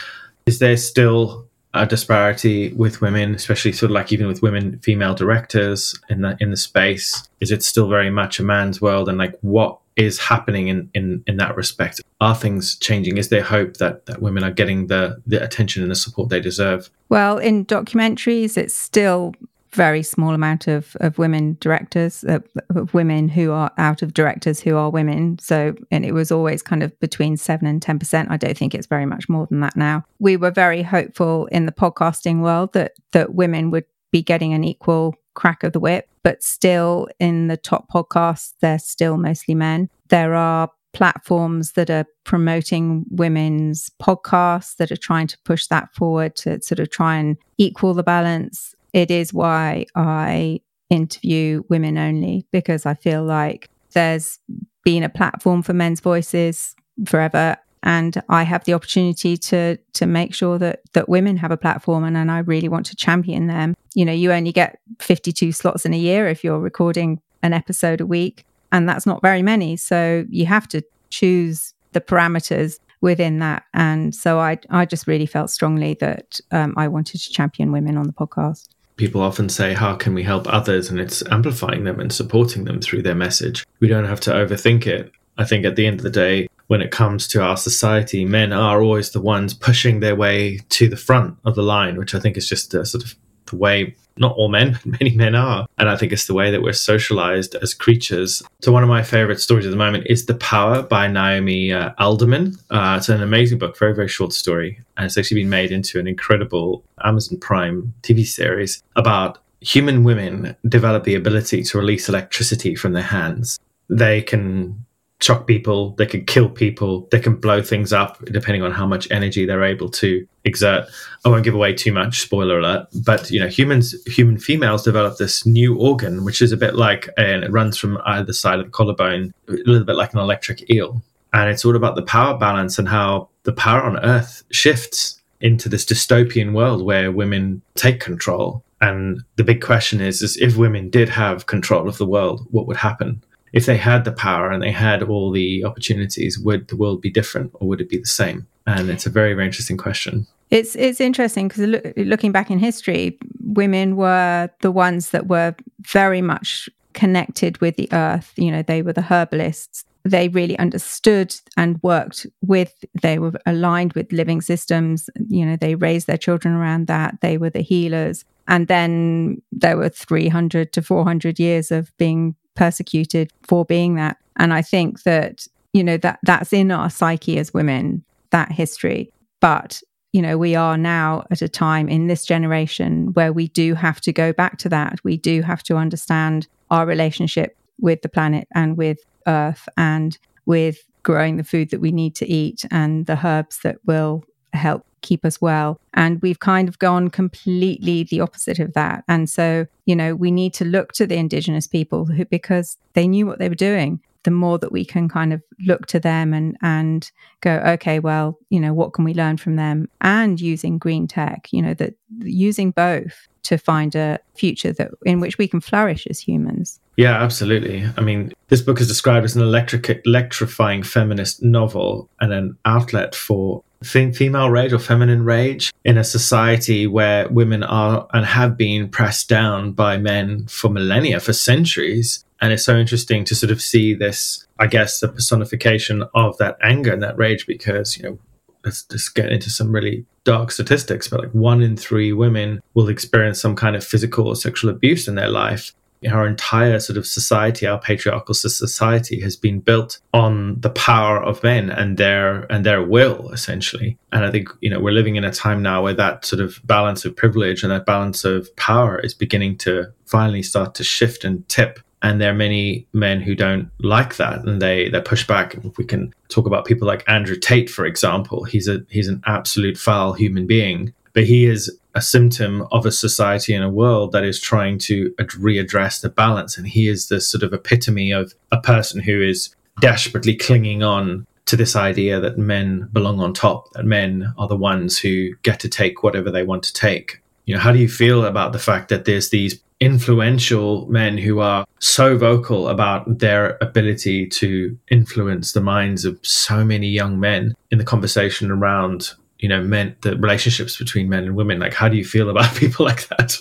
is there still a disparity with women, especially sort of like even with women female directors in the in the space? Is it still very much a man's world? And like, what is happening in in in that respect? Are things changing? Is there hope that that women are getting the the attention and the support they deserve? well in documentaries it's still very small amount of, of women directors of women who are out of directors who are women so and it was always kind of between 7 and 10% i don't think it's very much more than that now we were very hopeful in the podcasting world that that women would be getting an equal crack of the whip but still in the top podcasts they're still mostly men there are platforms that are promoting women's podcasts that are trying to push that forward to sort of try and equal the balance. It is why I interview women only because I feel like there's been a platform for men's voices forever and I have the opportunity to to make sure that that women have a platform and, and I really want to champion them. You know, you only get 52 slots in a year if you're recording an episode a week and that's not very many. So you have to choose the parameters within that. And so I, I just really felt strongly that um, I wanted to champion women on the podcast. People often say, How can we help others? And it's amplifying them and supporting them through their message. We don't have to overthink it. I think at the end of the day, when it comes to our society, men are always the ones pushing their way to the front of the line, which I think is just sort of the way not all men, but many men are. And I think it's the way that we're socialized as creatures. So, one of my favorite stories at the moment is The Power by Naomi uh, Alderman. Uh, it's an amazing book, very, very short story. And it's actually been made into an incredible Amazon Prime TV series about human women develop the ability to release electricity from their hands. They can shock people, they can kill people, they can blow things up depending on how much energy they're able to exert. I won't give away too much, spoiler alert, but you know, humans human females develop this new organ which is a bit like and it runs from either side of the collarbone, a little bit like an electric eel. And it's all about the power balance and how the power on earth shifts into this dystopian world where women take control. And the big question is, is if women did have control of the world, what would happen? If they had the power and they had all the opportunities, would the world be different or would it be the same? And it's a very, very interesting question. It's it's interesting because look, looking back in history, women were the ones that were very much connected with the earth. You know, they were the herbalists. They really understood and worked with. They were aligned with living systems. You know, they raised their children around that. They were the healers. And then there were 300 to 400 years of being persecuted for being that. And I think that, you know, that that's in our psyche as women, that history. But, you know, we are now at a time in this generation where we do have to go back to that. We do have to understand our relationship with the planet and with earth and with growing the food that we need to eat and the herbs that will help keep us well. And we've kind of gone completely the opposite of that. And so, you know, we need to look to the indigenous people who, because they knew what they were doing the more that we can kind of look to them and and go okay well you know what can we learn from them and using green tech you know that using both to find a future that in which we can flourish as humans yeah absolutely i mean this book is described as an electric electrifying feminist novel and an outlet for female rage or feminine rage in a society where women are and have been pressed down by men for millennia for centuries and it's so interesting to sort of see this, I guess, the personification of that anger and that rage because, you know, let's just get into some really dark statistics, but like one in three women will experience some kind of physical or sexual abuse in their life. Our entire sort of society, our patriarchal society, has been built on the power of men and their and their will, essentially. And I think you know we're living in a time now where that sort of balance of privilege and that balance of power is beginning to finally start to shift and tip. And there are many men who don't like that and they they push back. We can talk about people like andrew tate for example he's a he's an absolute foul human being. But he is a symptom of a society and a world that is trying to readdress the balance. And he is the sort of epitome of a person who is desperately clinging on to this idea that men belong on top that men are the ones who get to take whatever they want to take. You know how do you feel about the fact that there's these influential men who are so vocal about their ability to influence the minds of so many young men in the conversation around you know men the relationships between men and women like how do you feel about people like that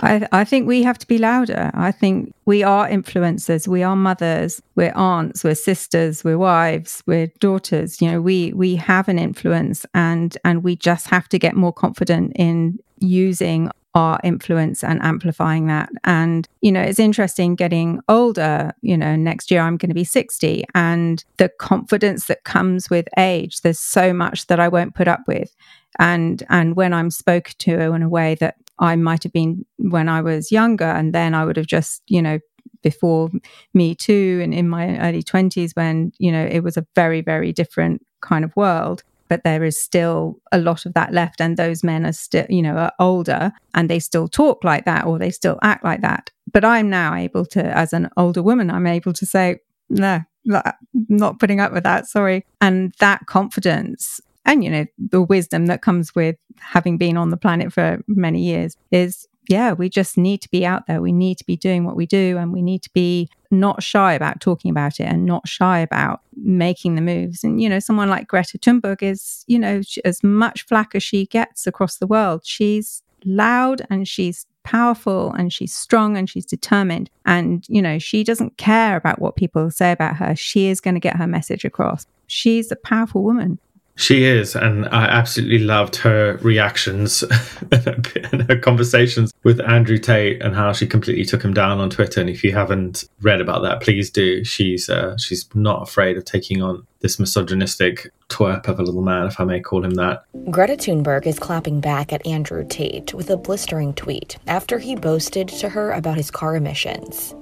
I, I think we have to be louder. I think we are influencers. We are mothers. We're aunts. We're sisters. We're wives. We're daughters. You know, we we have an influence, and and we just have to get more confident in using our influence and amplifying that. And, you know, it's interesting getting older. You know, next year I'm going to be 60, and the confidence that comes with age, there's so much that I won't put up with. And and when I'm spoken to in a way that I might have been when I was younger, and then I would have just, you know, before me too, and in my early 20s when, you know, it was a very, very different kind of world but there is still a lot of that left. And those men are still, you know, are older and they still talk like that or they still act like that. But I'm now able to, as an older woman, I'm able to say, no, not putting up with that. Sorry. And that confidence and, you know, the wisdom that comes with having been on the planet for many years is yeah, we just need to be out there. We need to be doing what we do and we need to be not shy about talking about it and not shy about making the moves. And, you know, someone like Greta Thunberg is, you know, as much flack as she gets across the world, she's loud and she's powerful and she's strong and she's determined. And, you know, she doesn't care about what people say about her. She is going to get her message across. She's a powerful woman. She is, and I absolutely loved her reactions and her conversations with Andrew Tate and how she completely took him down on Twitter. And if you haven't read about that, please do. She's uh, she's not afraid of taking on this misogynistic twerp of a little man, if I may call him that. Greta Thunberg is clapping back at Andrew Tate with a blistering tweet after he boasted to her about his car emissions.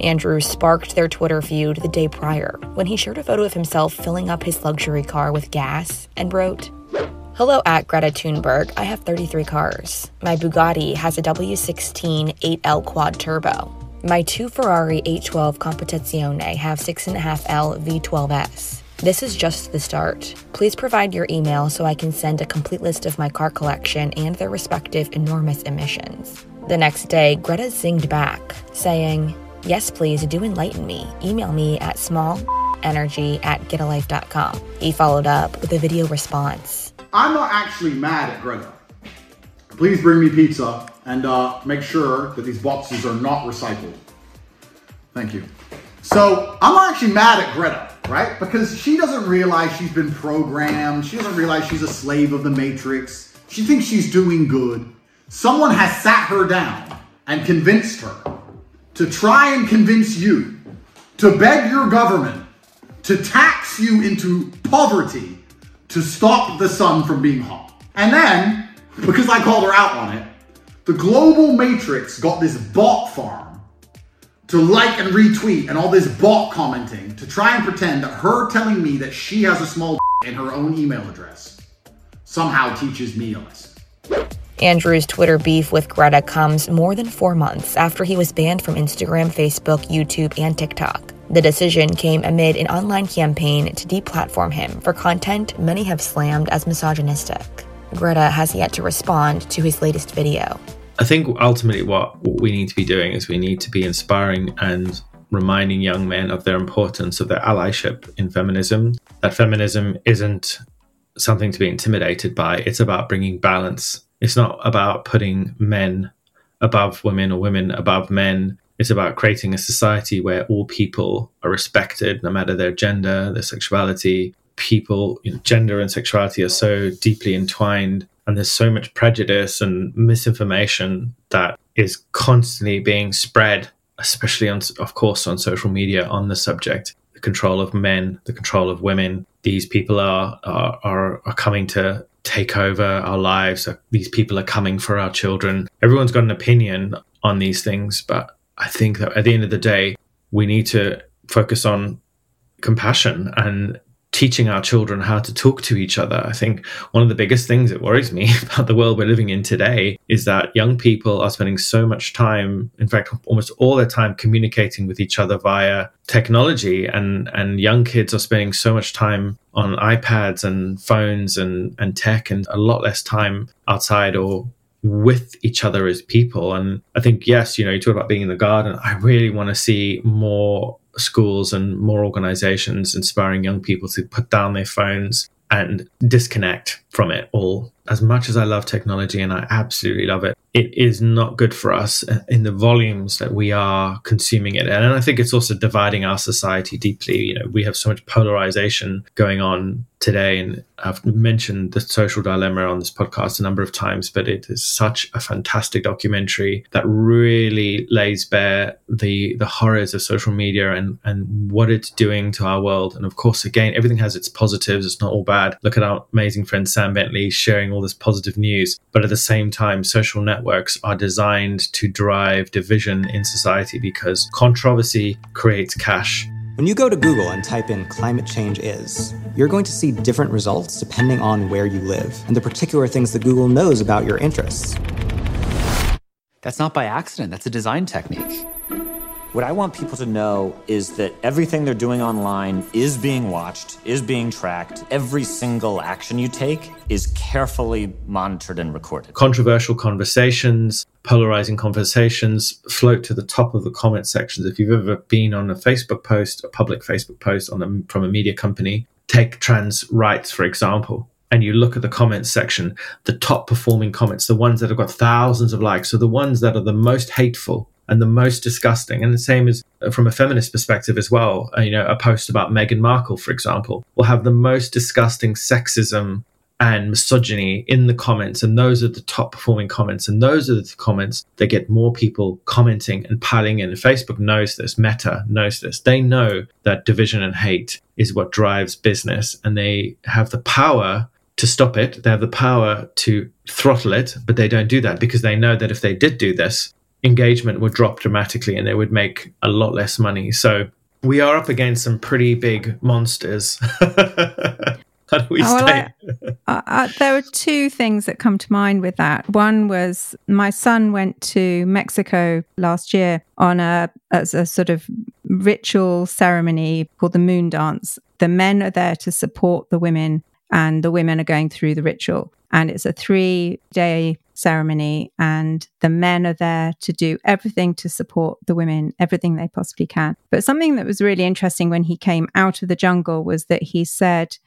Andrew sparked their Twitter feud the day prior when he shared a photo of himself filling up his luxury car with gas and wrote, Hello at Greta Thunberg. I have 33 cars. My Bugatti has a W16 8L quad turbo. My two Ferrari 812 Competizione have 6.5L V12S. This is just the start. Please provide your email so I can send a complete list of my car collection and their respective enormous emissions. The next day, Greta zinged back, saying, Yes, please do enlighten me. Email me at smallenergy at getalife.com. He followed up with a video response. I'm not actually mad at Greta. Please bring me pizza and uh, make sure that these boxes are not recycled. Thank you. So I'm not actually mad at Greta, right? Because she doesn't realize she's been programmed. She doesn't realize she's a slave of the matrix. She thinks she's doing good. Someone has sat her down and convinced her to try and convince you to beg your government to tax you into poverty to stop the sun from being hot. And then, because I called her out on it, the global matrix got this bot farm to like and retweet and all this bot commenting to try and pretend that her telling me that she has a small in her own email address somehow teaches me a lesson. Andrew's Twitter beef with Greta comes more than four months after he was banned from Instagram, Facebook, YouTube, and TikTok. The decision came amid an online campaign to deplatform him for content many have slammed as misogynistic. Greta has yet to respond to his latest video. I think ultimately what, what we need to be doing is we need to be inspiring and reminding young men of their importance of their allyship in feminism. That feminism isn't something to be intimidated by, it's about bringing balance. It's not about putting men above women or women above men. It's about creating a society where all people are respected, no matter their gender, their sexuality. People, you know, gender and sexuality are so deeply entwined, and there's so much prejudice and misinformation that is constantly being spread, especially on, of course, on social media on the subject. The control of men, the control of women. These people are are, are, are coming to take over our lives. These people are coming for our children. Everyone's got an opinion on these things, but I think that at the end of the day, we need to focus on compassion and teaching our children how to talk to each other. I think one of the biggest things that worries me about the world we're living in today is that young people are spending so much time, in fact, almost all their time communicating with each other via technology and and young kids are spending so much time on iPads and phones and and tech and a lot less time outside or with each other as people. And I think, yes, you know, you talk about being in the garden. I really want to see more schools and more organizations inspiring young people to put down their phones and disconnect from it all. As much as I love technology and I absolutely love it, it is not good for us in the volumes that we are consuming it. And I think it's also dividing our society deeply. You know, we have so much polarization going on today. And I've mentioned the social dilemma on this podcast a number of times, but it is such a fantastic documentary that really lays bare the the horrors of social media and, and what it's doing to our world. And of course, again, everything has its positives. It's not all bad. Look at our amazing friend Sam Bentley sharing all this positive news. But at the same time, social networks are designed to drive division in society because controversy creates cash when you go to Google and type in climate change is, you're going to see different results depending on where you live and the particular things that Google knows about your interests. That's not by accident, that's a design technique. What I want people to know is that everything they're doing online is being watched, is being tracked. Every single action you take is carefully monitored and recorded. Controversial conversations, polarizing conversations float to the top of the comment sections. If you've ever been on a Facebook post, a public Facebook post on a, from a media company, take trans rights, for example and you look at the comments section, the top performing comments, the ones that have got thousands of likes, are the ones that are the most hateful and the most disgusting. And the same as uh, from a feminist perspective as well. Uh, you know, a post about Meghan Markle, for example, will have the most disgusting sexism and misogyny in the comments. And those are the top performing comments. And those are the comments that get more people commenting and piling in. Facebook knows this, Meta knows this. They know that division and hate is what drives business. And they have the power to stop it. They have the power to throttle it, but they don't do that because they know that if they did do this, engagement would drop dramatically and they would make a lot less money. So we are up against some pretty big monsters. How do we oh, stay? Well, I, uh, there are two things that come to mind with that. One was my son went to Mexico last year on a as a sort of ritual ceremony called the moon dance. The men are there to support the women, and the women are going through the ritual. And it's a three day ceremony, and the men are there to do everything to support the women, everything they possibly can. But something that was really interesting when he came out of the jungle was that he said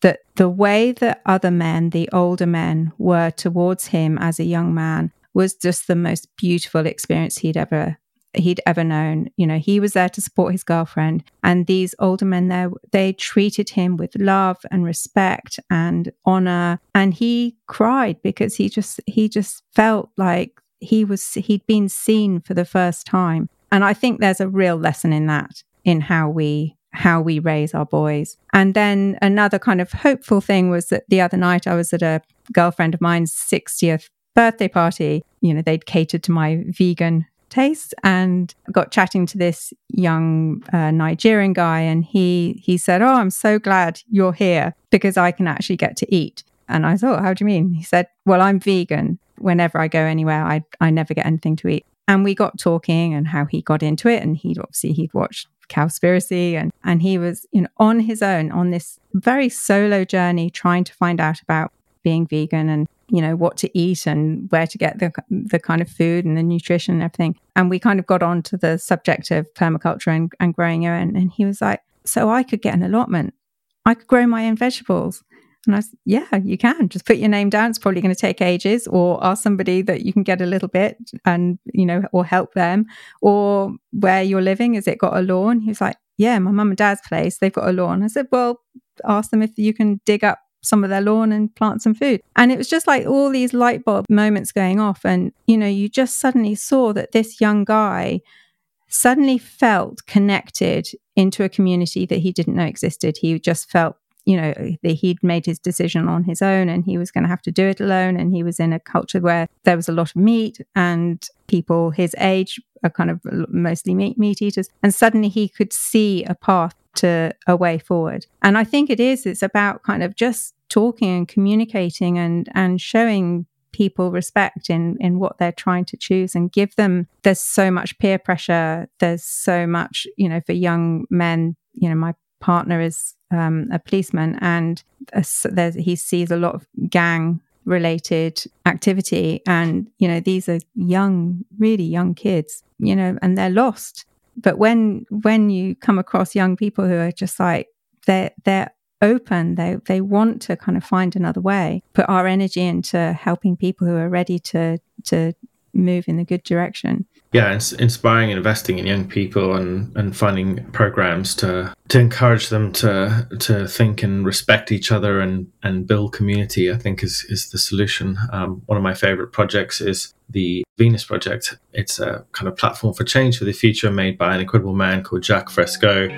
that the way that other men, the older men, were towards him as a young man was just the most beautiful experience he'd ever he'd ever known. You know, he was there to support his girlfriend, and these older men there, they treated him with love and respect and honor. And he cried because he just he just felt like he was he'd been seen for the first time. And I think there's a real lesson in that, in how we how we raise our boys. And then another kind of hopeful thing was that the other night I was at a girlfriend of mine's 60th birthday party. You know, they'd catered to my vegan taste and got chatting to this young uh, Nigerian guy and he he said, "Oh, I'm so glad you're here because I can actually get to eat." And I thought, how do you mean? He said, well, I'm vegan. Whenever I go anywhere, I, I never get anything to eat. And we got talking and how he got into it. And he'd obviously, he'd watched Cowspiracy and, and he was, you know, on his own on this very solo journey trying to find out about being vegan and you know what to eat and where to get the the kind of food and the nutrition and everything. And we kind of got on to the subject of permaculture and, and growing your own. And he was like, "So I could get an allotment. I could grow my own vegetables." And I said, "Yeah, you can. Just put your name down. It's probably going to take ages, or ask somebody that you can get a little bit, and you know, or help them, or where you're living. Has it got a lawn?" He was like, "Yeah, my mum and dad's place. They've got a lawn." I said, "Well." Ask them if you can dig up some of their lawn and plant some food. And it was just like all these light bulb moments going off. And, you know, you just suddenly saw that this young guy suddenly felt connected into a community that he didn't know existed. He just felt, you know, that he'd made his decision on his own and he was going to have to do it alone. And he was in a culture where there was a lot of meat and people his age are kind of mostly meat, meat eaters. And suddenly he could see a path to a way forward. And I think it is, it's about kind of just talking and communicating and, and showing people respect in in what they're trying to choose and give them there's so much peer pressure there's so much you know for young men you know my partner is um, a policeman and he sees a lot of gang related activity. And you know these are young really young kids you know and they're lost. But when when you come across young people who are just like they're they're open they they want to kind of find another way put our energy into helping people who are ready to to move in the good direction yeah inspiring investing in young people and and finding programs to to encourage them to to think and respect each other and and build community i think is is the solution. Um, one of my favorite projects is the venus project. It's a kind of platform for change for the future made by an incredible man called jacques fresco.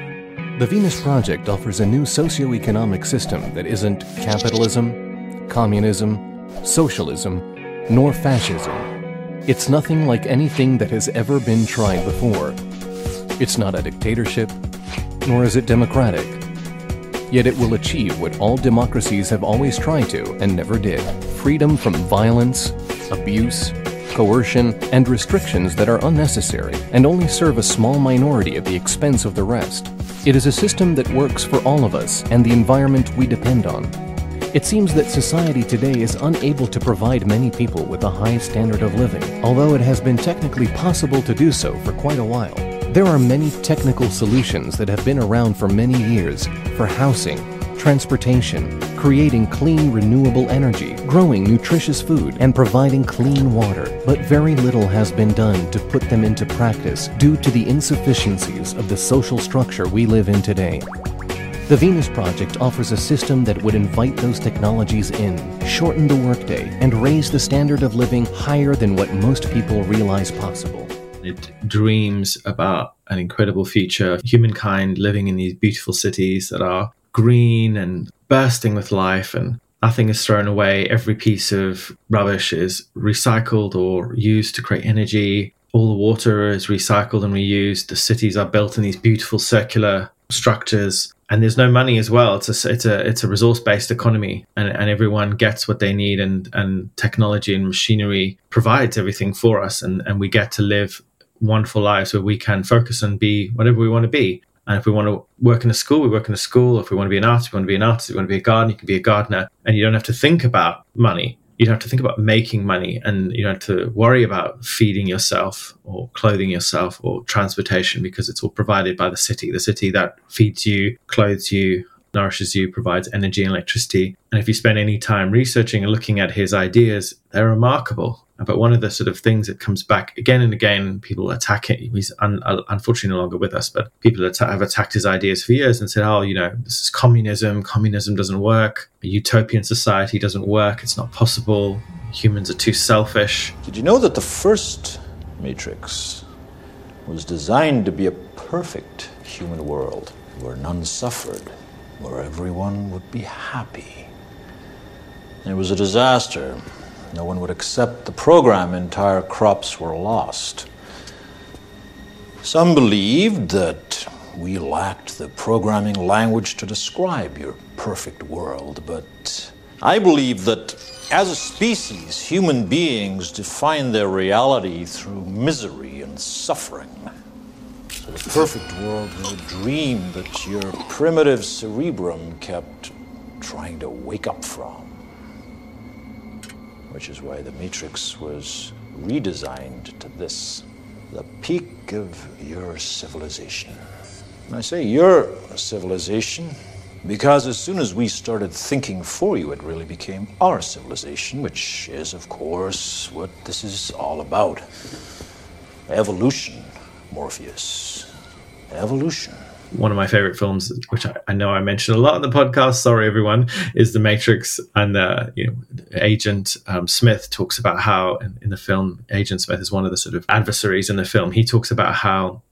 The venus project offers a new socio-economic system that isn't capitalism communism socialism nor fascism it's nothing like anything that has ever been tried before. It's not a dictatorship, nor is it democratic. Yet it will achieve what all democracies have always tried to and never did freedom from violence, abuse, coercion, and restrictions that are unnecessary and only serve a small minority at the expense of the rest. It is a system that works for all of us and the environment we depend on. It seems that society today is unable to provide many people with a high standard of living, although it has been technically possible to do so for quite a while. There are many technical solutions that have been around for many years for housing, transportation, creating clean renewable energy, growing nutritious food, and providing clean water. But very little has been done to put them into practice due to the insufficiencies of the social structure we live in today. The Venus Project offers a system that would invite those technologies in, shorten the workday, and raise the standard of living higher than what most people realize possible. It dreams about an incredible future, humankind living in these beautiful cities that are green and bursting with life and nothing is thrown away. Every piece of rubbish is recycled or used to create energy. All the water is recycled and reused. The cities are built in these beautiful circular structures and there's no money as well. It's a it's a it's a resource based economy, and, and everyone gets what they need, and and technology and machinery provides everything for us, and and we get to live wonderful lives where we can focus and be whatever we want to be. And if we want to work in a school, we work in a school. If we want to be an artist, we want to be an artist. If we want to be a gardener, you can be a gardener, and you don't have to think about money you don't have to think about making money and you don't have to worry about feeding yourself or clothing yourself or transportation because it's all provided by the city. The city that feeds you clothes you nourishes you provides energy and electricity. And if you spend any time researching and looking at his ideas they're remarkable but one of the sort of things that comes back again and again, people attack it. He's un, uh, unfortunately no longer with us, but people have attacked his ideas for years and said, oh, you know, this is communism. Communism doesn't work. A utopian society doesn't work. It's not possible. Humans are too selfish. Did you know that the first Matrix was designed to be a perfect human world where none suffered, where everyone would be happy? it was a disaster. No one would accept the program, entire crops were lost. Some believed that we lacked the programming language to describe your perfect world, but I believe that as a species, human beings define their reality through misery and suffering. So the perfect world was a dream that your primitive cerebrum kept trying to wake up from. Which is why the Matrix was redesigned to this the peak of your civilization. And I say your civilization because as soon as we started thinking for you, it really became our civilization, which is, of course, what this is all about. Evolution, Morpheus. Evolution. One of my favorite films, which I, I know I mentioned a lot in the podcast, sorry everyone, is The Matrix. And uh, you know, Agent um, Smith talks about how in, in the film, Agent Smith is one of the sort of adversaries in the film. He talks about how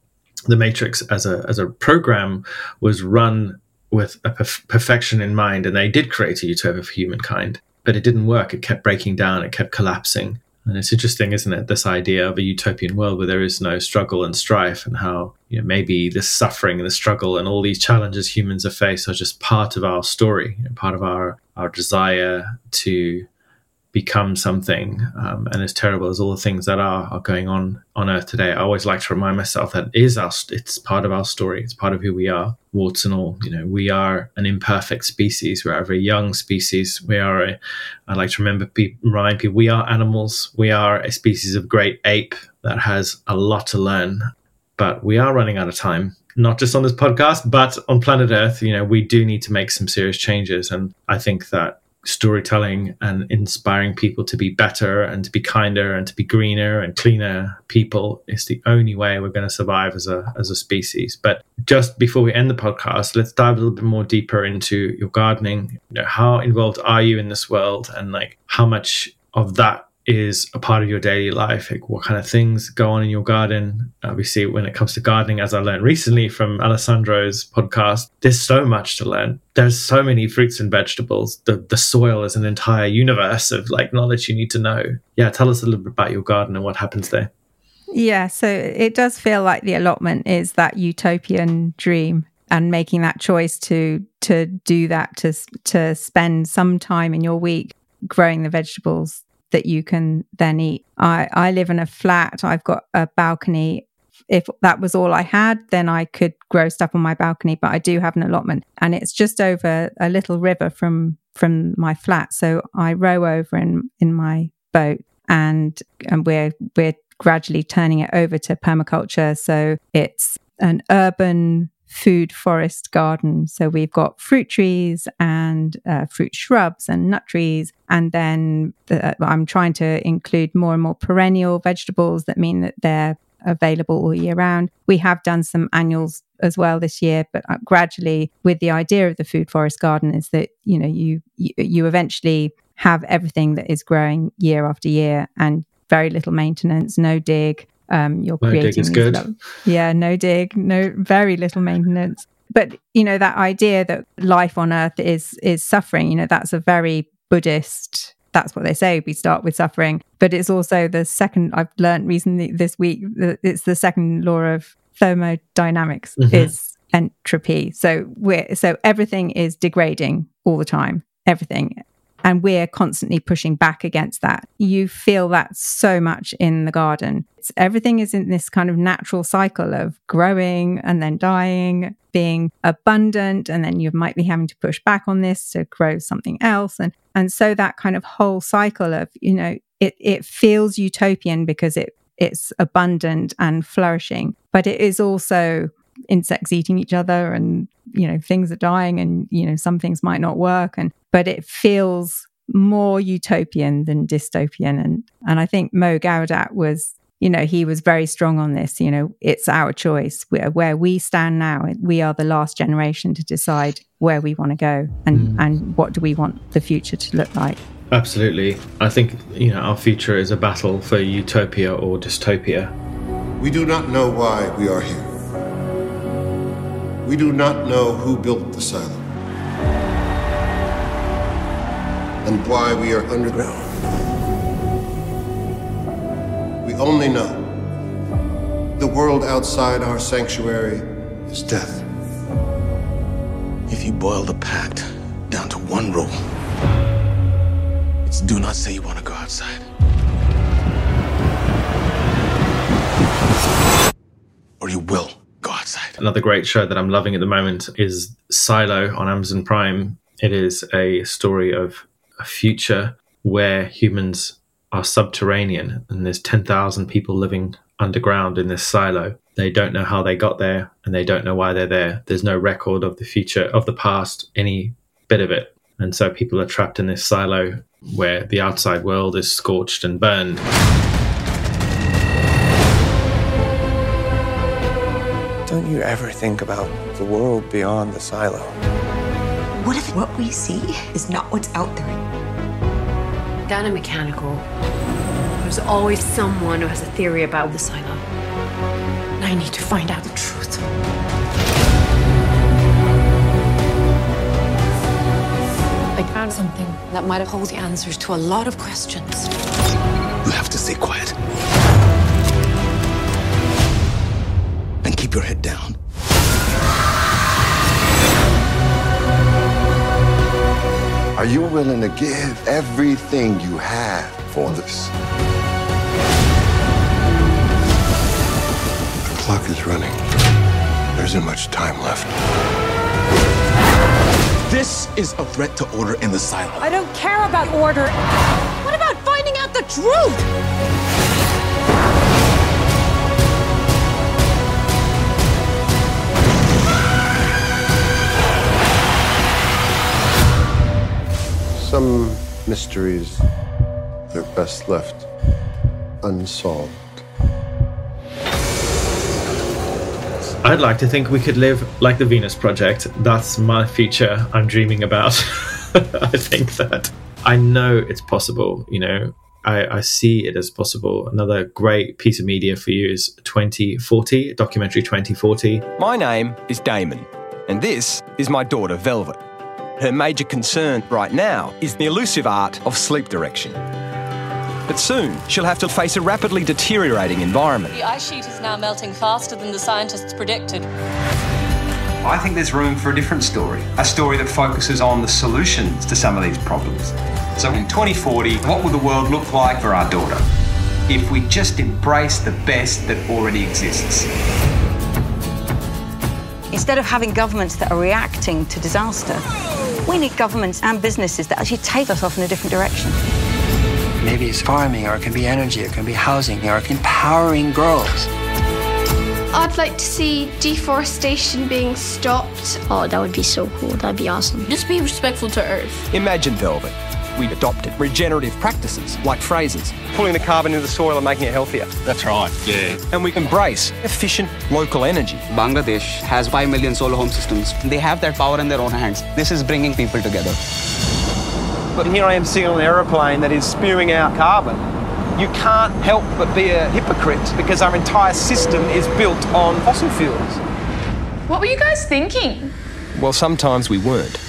the Matrix as a as a program was run with a perf- perfection in mind, and they did create a utopia for humankind, but it didn't work. It kept breaking down. It kept collapsing. And it's interesting, isn't it? This idea of a utopian world where there is no struggle and strife, and how you know, maybe this suffering and the struggle and all these challenges humans faced are just part of our story, you know, part of our our desire to become something. Um, and as terrible as all the things that are are going on on Earth today, I always like to remind myself that it is our it's part of our story. It's part of who we are, warts and all. You know, we are an imperfect species. We're a very young species. We are a. I like to remember remind people we are animals. We are a species of great ape that has a lot to learn, but we are running out of time not just on this podcast, but on planet Earth, you know, we do need to make some serious changes. And I think that storytelling and inspiring people to be better and to be kinder and to be greener and cleaner people is the only way we're going to survive as a as a species. But just before we end the podcast, let's dive a little bit more deeper into your gardening. You know, how involved are you in this world and like how much of that is a part of your daily life. Like what kind of things go on in your garden? Obviously, when it comes to gardening, as I learned recently from Alessandro's podcast, there's so much to learn. There's so many fruits and vegetables. The the soil is an entire universe of like knowledge you need to know. Yeah, tell us a little bit about your garden and what happens there. Yeah, so it does feel like the allotment is that utopian dream and making that choice to to do that to to spend some time in your week growing the vegetables that you can then eat. I, I live in a flat. I've got a balcony. If that was all I had, then I could grow stuff on my balcony. But I do have an allotment, and it's just over a little river from from my flat. So I row over in in my boat, and and we're we're gradually turning it over to permaculture. So it's an urban food forest garden. So we've got fruit trees and uh, fruit shrubs and nut trees. And then the, I'm trying to include more and more perennial vegetables that mean that they're available all year round. We have done some annuals as well this year, but uh, gradually, with the idea of the food forest garden, is that you know you you eventually have everything that is growing year after year and very little maintenance, no dig, um, you're no creating dig is good. yeah no dig no very little maintenance but you know that idea that life on earth is is suffering you know that's a very buddhist that's what they say we start with suffering but it's also the second i've learned recently this week it's the second law of thermodynamics mm-hmm. is entropy so we're so everything is degrading all the time everything and we're constantly pushing back against that. You feel that so much in the garden. It's, everything is in this kind of natural cycle of growing and then dying, being abundant, and then you might be having to push back on this to grow something else. And and so that kind of whole cycle of, you know, it it feels utopian because it it's abundant and flourishing, but it is also insects eating each other and you know things are dying and you know some things might not work. And but it feels more utopian than dystopian. And and I think Mo Gawdat was you know he was very strong on this you know it's our choice. Where, where we stand now we are the last generation to decide where we want to go and mm. and what do we want the future to look like. Absolutely. I think you know our future is a battle for utopia or dystopia. We do not know why we are here we do not know who built the silo and why we are underground. We only know the world outside our sanctuary is death. If you boil the pact down to one rule, It's do not say you want to go outside. Or you will Another great show that I'm loving at the moment is Silo on Amazon Prime. It is a story of a future where humans are subterranean and there's 10,000 people living underground in this silo. They don't know how they got there and they don't know why they're there. There's no record of the future, of the past, any bit of it. And so people are trapped in this silo where the outside world is scorched and burned. Don't you ever think about the world beyond the silo? What if what we see is not what's out there? Down in mechanical, there's always someone who has a theory about the silo. And I need to find out the truth. I found something that might hold the answers to a lot of questions. You have to stay quiet. Keep your head down. Are you willing to give everything you have for this? The clock is running. There isn't much time left. This is a threat to order in the silo. I don't care about order. What about finding out the truth? Some mysteries are best left unsolved. I'd like to think we could live like the Venus Project. That's my future I'm dreaming about. I think that I know it's possible, you know. I, I see it as possible. Another great piece of media for you is 2040, documentary 2040. My name is Damon, and this is my daughter Velvet. Her major concern right now is the elusive art of sleep direction. But soon, she'll have to face a rapidly deteriorating environment. The ice sheet is now melting faster than the scientists predicted. I think there's room for a different story, a story that focuses on the solutions to some of these problems. So in 2040, what will the world look like for our daughter if we just embrace the best that already exists? Instead of having governments that are reacting to disaster, we need governments and businesses that actually take us off in a different direction. Maybe it's farming, or it can be energy, or it can be housing, or it can be empowering girls. I'd like to see deforestation being stopped. Oh, that would be so cool. That'd be awesome. Just be respectful to Earth. Imagine Velvet. We adopted regenerative practices like phrases, pulling the carbon into the soil and making it healthier. That's right, yeah. And we embrace efficient local energy. Bangladesh has 5 million solar home systems. They have that power in their own hands. This is bringing people together. But here I am sitting on an aeroplane that is spewing out carbon. You can't help but be a hypocrite because our entire system is built on fossil fuels. What were you guys thinking? Well, sometimes we weren't.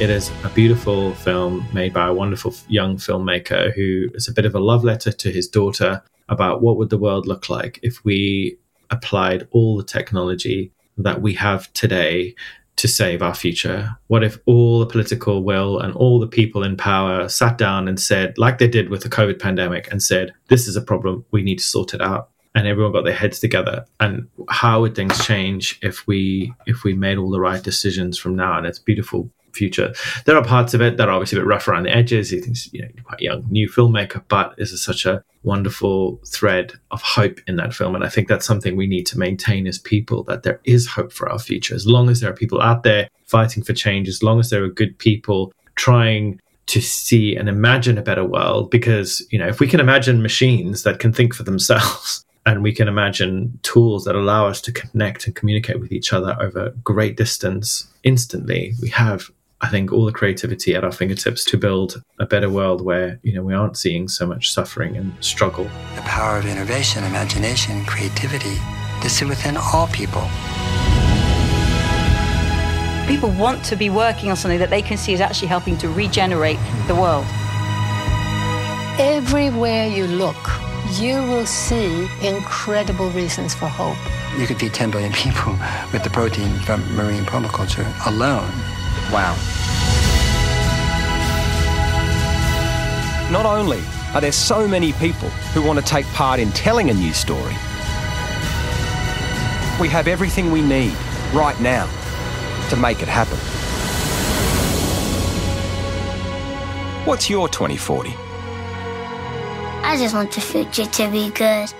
It is a beautiful film made by a wonderful young filmmaker who is a bit of a love letter to his daughter about what would the world look like if we applied all the technology that we have today to save our future? What if all the political will and all the people in power sat down and said, like they did with the COVID pandemic, and said, this is a problem, we need to sort it out? And everyone got their heads together. And how would things change if we if we made all the right decisions from now? And it's beautiful future. There are parts of it that are obviously a bit rough around the edges. He thinks, you know, quite young, new filmmaker, but is such a wonderful thread of hope in that film. And I think that's something we need to maintain as people that there is hope for our future. As long as there are people out there fighting for change, as long as there are good people trying to see and imagine a better world, because, you know, if we can imagine machines that can think for themselves, and we can imagine tools that allow us to connect and communicate with each other over great distance instantly. We have I think all the creativity at our fingertips to build a better world where you know we aren't seeing so much suffering and struggle. The power of innovation, imagination, creativity is within all people. People want to be working on something that they can see is actually helping to regenerate the world. Everywhere you look, you will see incredible reasons for hope. You could feed 10 billion people with the protein from marine permaculture alone. Wow. Not only are there so many people who want to take part in telling a new story, we have everything we need right now to make it happen. What's your 2040? I just want the future to be good.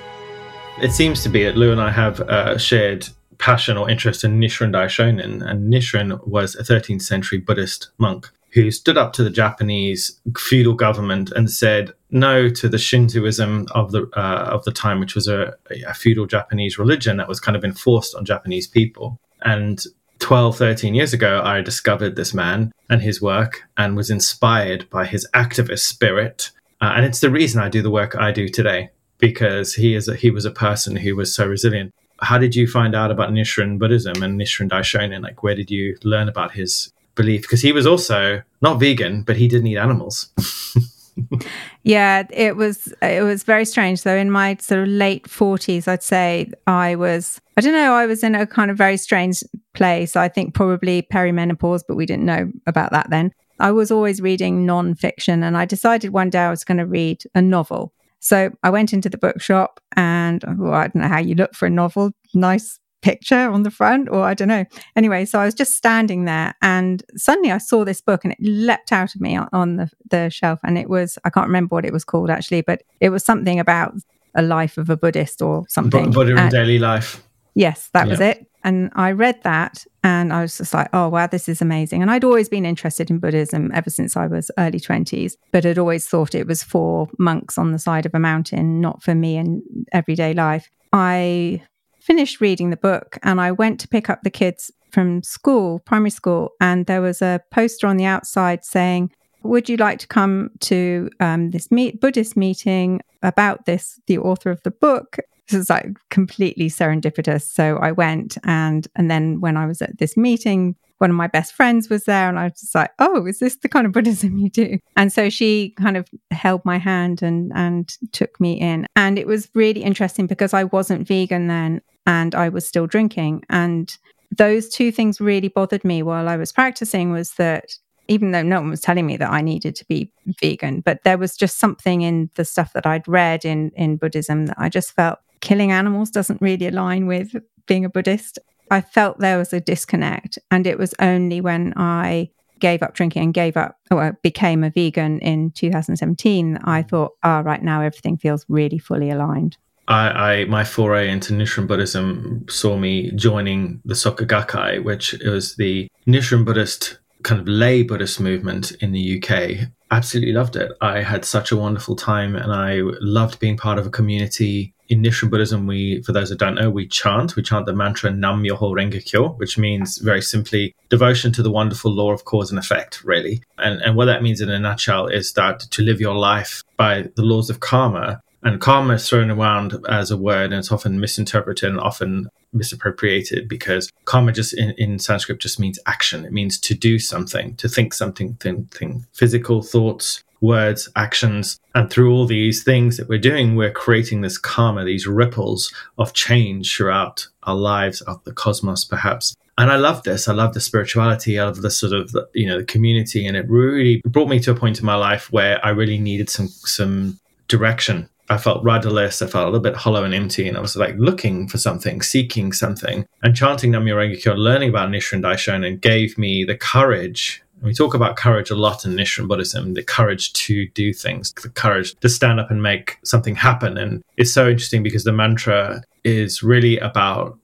It seems to be that Lou and I have a shared passion or interest in Nichiren Daishonin, and Nichiren was a 13th century Buddhist monk who stood up to the Japanese feudal government and said no to the Shintoism of the uh, of the time, which was a, a feudal Japanese religion that was kind of enforced on Japanese people. And 12, 13 years ago, I discovered this man and his work and was inspired by his activist spirit. Uh, and it's the reason I do the work I do today because he is a, he was a person who was so resilient. How did you find out about Nichiren Buddhism and Nichiren Daishonin? Like, where did you learn about his belief? Because he was also not vegan, but he didn't eat animals. yeah, it was it was very strange. So in my sort of late forties, I'd say I was I don't know, I was in a kind of very strange place. I think probably perimenopause, but we didn't know about that then. I was always reading non-fiction and I decided one day I was going to read a novel. So I went into the bookshop and well, I don't know how you look for a novel, nice picture on the front, or I don't know. Anyway, so I was just standing there and suddenly I saw this book and it leapt out of me on, on the, the shelf. And it was, I can't remember what it was called actually, but it was something about a life of a Buddhist or something. Buddha in daily life. Yes, that yeah. was it. And I read that and I was just like, oh, wow, this is amazing. And I'd always been interested in Buddhism ever since I was early 20s, but had always thought it was for monks on the side of a mountain, not for me in everyday life. I finished reading the book and I went to pick up the kids from school, primary school, and there was a poster on the outside saying, would you like to come to um, this meet- Buddhist meeting about this, the author of the book? This is like completely serendipitous. So I went, and and then when I was at this meeting, one of my best friends was there, and I was just like, "Oh, is this the kind of Buddhism you do?" And so she kind of held my hand and and took me in, and it was really interesting because I wasn't vegan then, and I was still drinking. And those two things really bothered me while I was practicing was that even though no one was telling me that I needed to be vegan, but there was just something in the stuff that I'd read in, in Buddhism that I just felt killing animals doesn't really align with being a Buddhist. I felt there was a disconnect. And it was only when I gave up drinking and gave up or became a vegan in 2017 I thought, ah, oh, right now everything feels really fully aligned. I, I, my foray into Nichiren Buddhism saw me joining the Soka Gakkai, which was the Nichiren Buddhist kind of lay Buddhist movement in the UK. Absolutely loved it. I had such a wonderful time, and I loved being part of a community. In Nichiren Buddhism, we, for those that don't know, we chant. We chant the mantra Nam Myoho Renge Kyo, which means very simply devotion to the wonderful law of cause and effect, really. And and what that means in a nutshell is that to live your life by the laws of karma and karma is thrown around as a word and it's often misinterpreted and often misappropriated because karma just in, in Sanskrit just means action. It means to do something, to think something, think, think physical thoughts, words, actions. And through all these things that we're doing, we're creating this karma, these ripples of change throughout our lives, of the cosmos, perhaps. And I love this. I love the spirituality. I love the sort of, you know, the community. And it really brought me to a point in my life where I really needed some, some direction I felt rudderless. I felt a little bit hollow and empty, and I was like looking for something, seeking something. And chanting Nam Myoho Kyo, learning about Nichiren Daishonin, gave me the courage. We talk about courage a lot in Nichiren Buddhism, the courage to do things, the courage to stand up and make something happen. And it's so interesting because the mantra is really about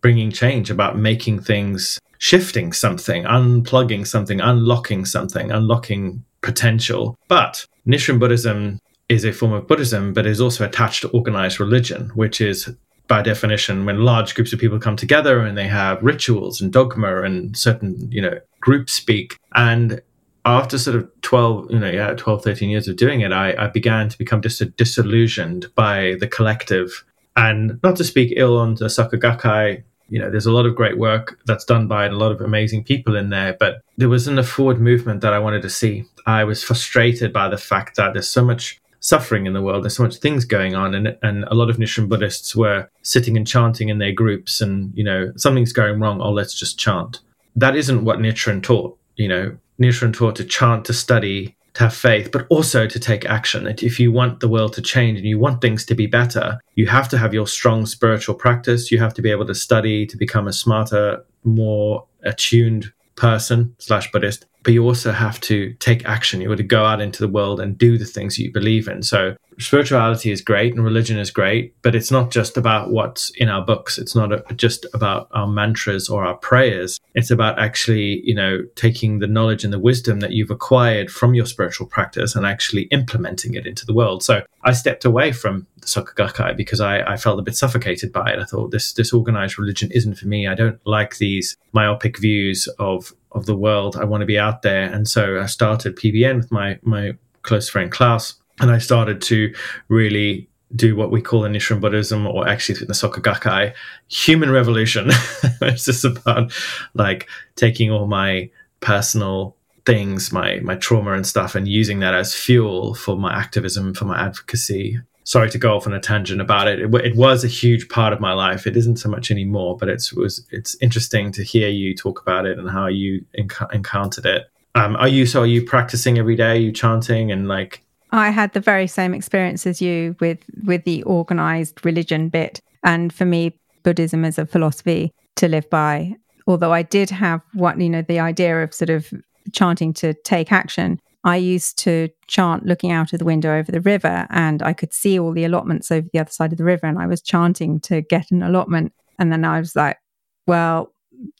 bringing change, about making things, shifting something, unplugging something, unlocking something, unlocking potential. But Nichiren Buddhism is a form of Buddhism, but is also attached to organized religion, which is by definition when large groups of people come together and they have rituals and dogma and certain, you know, group speak. And after sort of 12, you know, yeah, 12, 13 years of doing it, I, I began to become dis- disillusioned by the collective. And not to speak ill on the Soka Gakkai, you know, there's a lot of great work that's done by a lot of amazing people in there, but there wasn't a forward movement that I wanted to see. I was frustrated by the fact that there's so much suffering in the world. There's so much things going on, and and a lot of Nichiren Buddhists were sitting and chanting in their groups, and you know something's going wrong. Oh, let's just chant. That isn't what Nichiren taught. You know, Nichiren taught to chant, to study, to have faith, but also to take action. That if you want the world to change and you want things to be better, you have to have your strong spiritual practice. You have to be able to study to become a smarter, more attuned person slash Buddhist, but you also have to take action. You have to go out into the world and do the things you believe in. So spirituality is great and religion is great, but it's not just about what's in our books. It's not a, just about our mantras or our prayers. It's about actually, you know, taking the knowledge and the wisdom that you've acquired from your spiritual practice and actually implementing it into the world. So I stepped away from the Soka Gakkai because I, I felt a bit suffocated by it. I thought this this organized religion isn't for me. I don't like these myopic views of of the world. I want to be out there. And so I started PBN with my my close friend Klaus and I started to really do what we call in Nichiren Buddhism, or actually in the Soka Gakkai, human revolution. it's just about like taking all my personal things, my my trauma and stuff, and using that as fuel for my activism, for my advocacy. Sorry to go off on a tangent about it. it. It, was a huge part of my life. It isn't so much anymore, but it's was it's interesting to hear you talk about it and how you enc- encountered it. Um, are you so? Are you practicing every day? Are you chanting and like I had the very same experience as you with with the organized religion bit, and for me, Buddhism is a philosophy to live by. Although I did have what you know the idea of sort of chanting to take action. I used to chant looking out of the window over the river, and I could see all the allotments over the other side of the river, and I was chanting to get an allotment. And then I was like, well,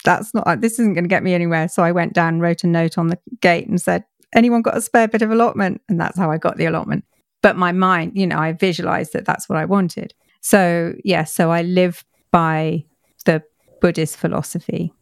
that's not this isn't going to get me anywhere. So I went down, wrote a note on the gate, and said, anyone got a spare bit of allotment? And that's how I got the allotment. But my mind, you know, I visualized that that's what I wanted. So, yeah, so I live by the Buddhist philosophy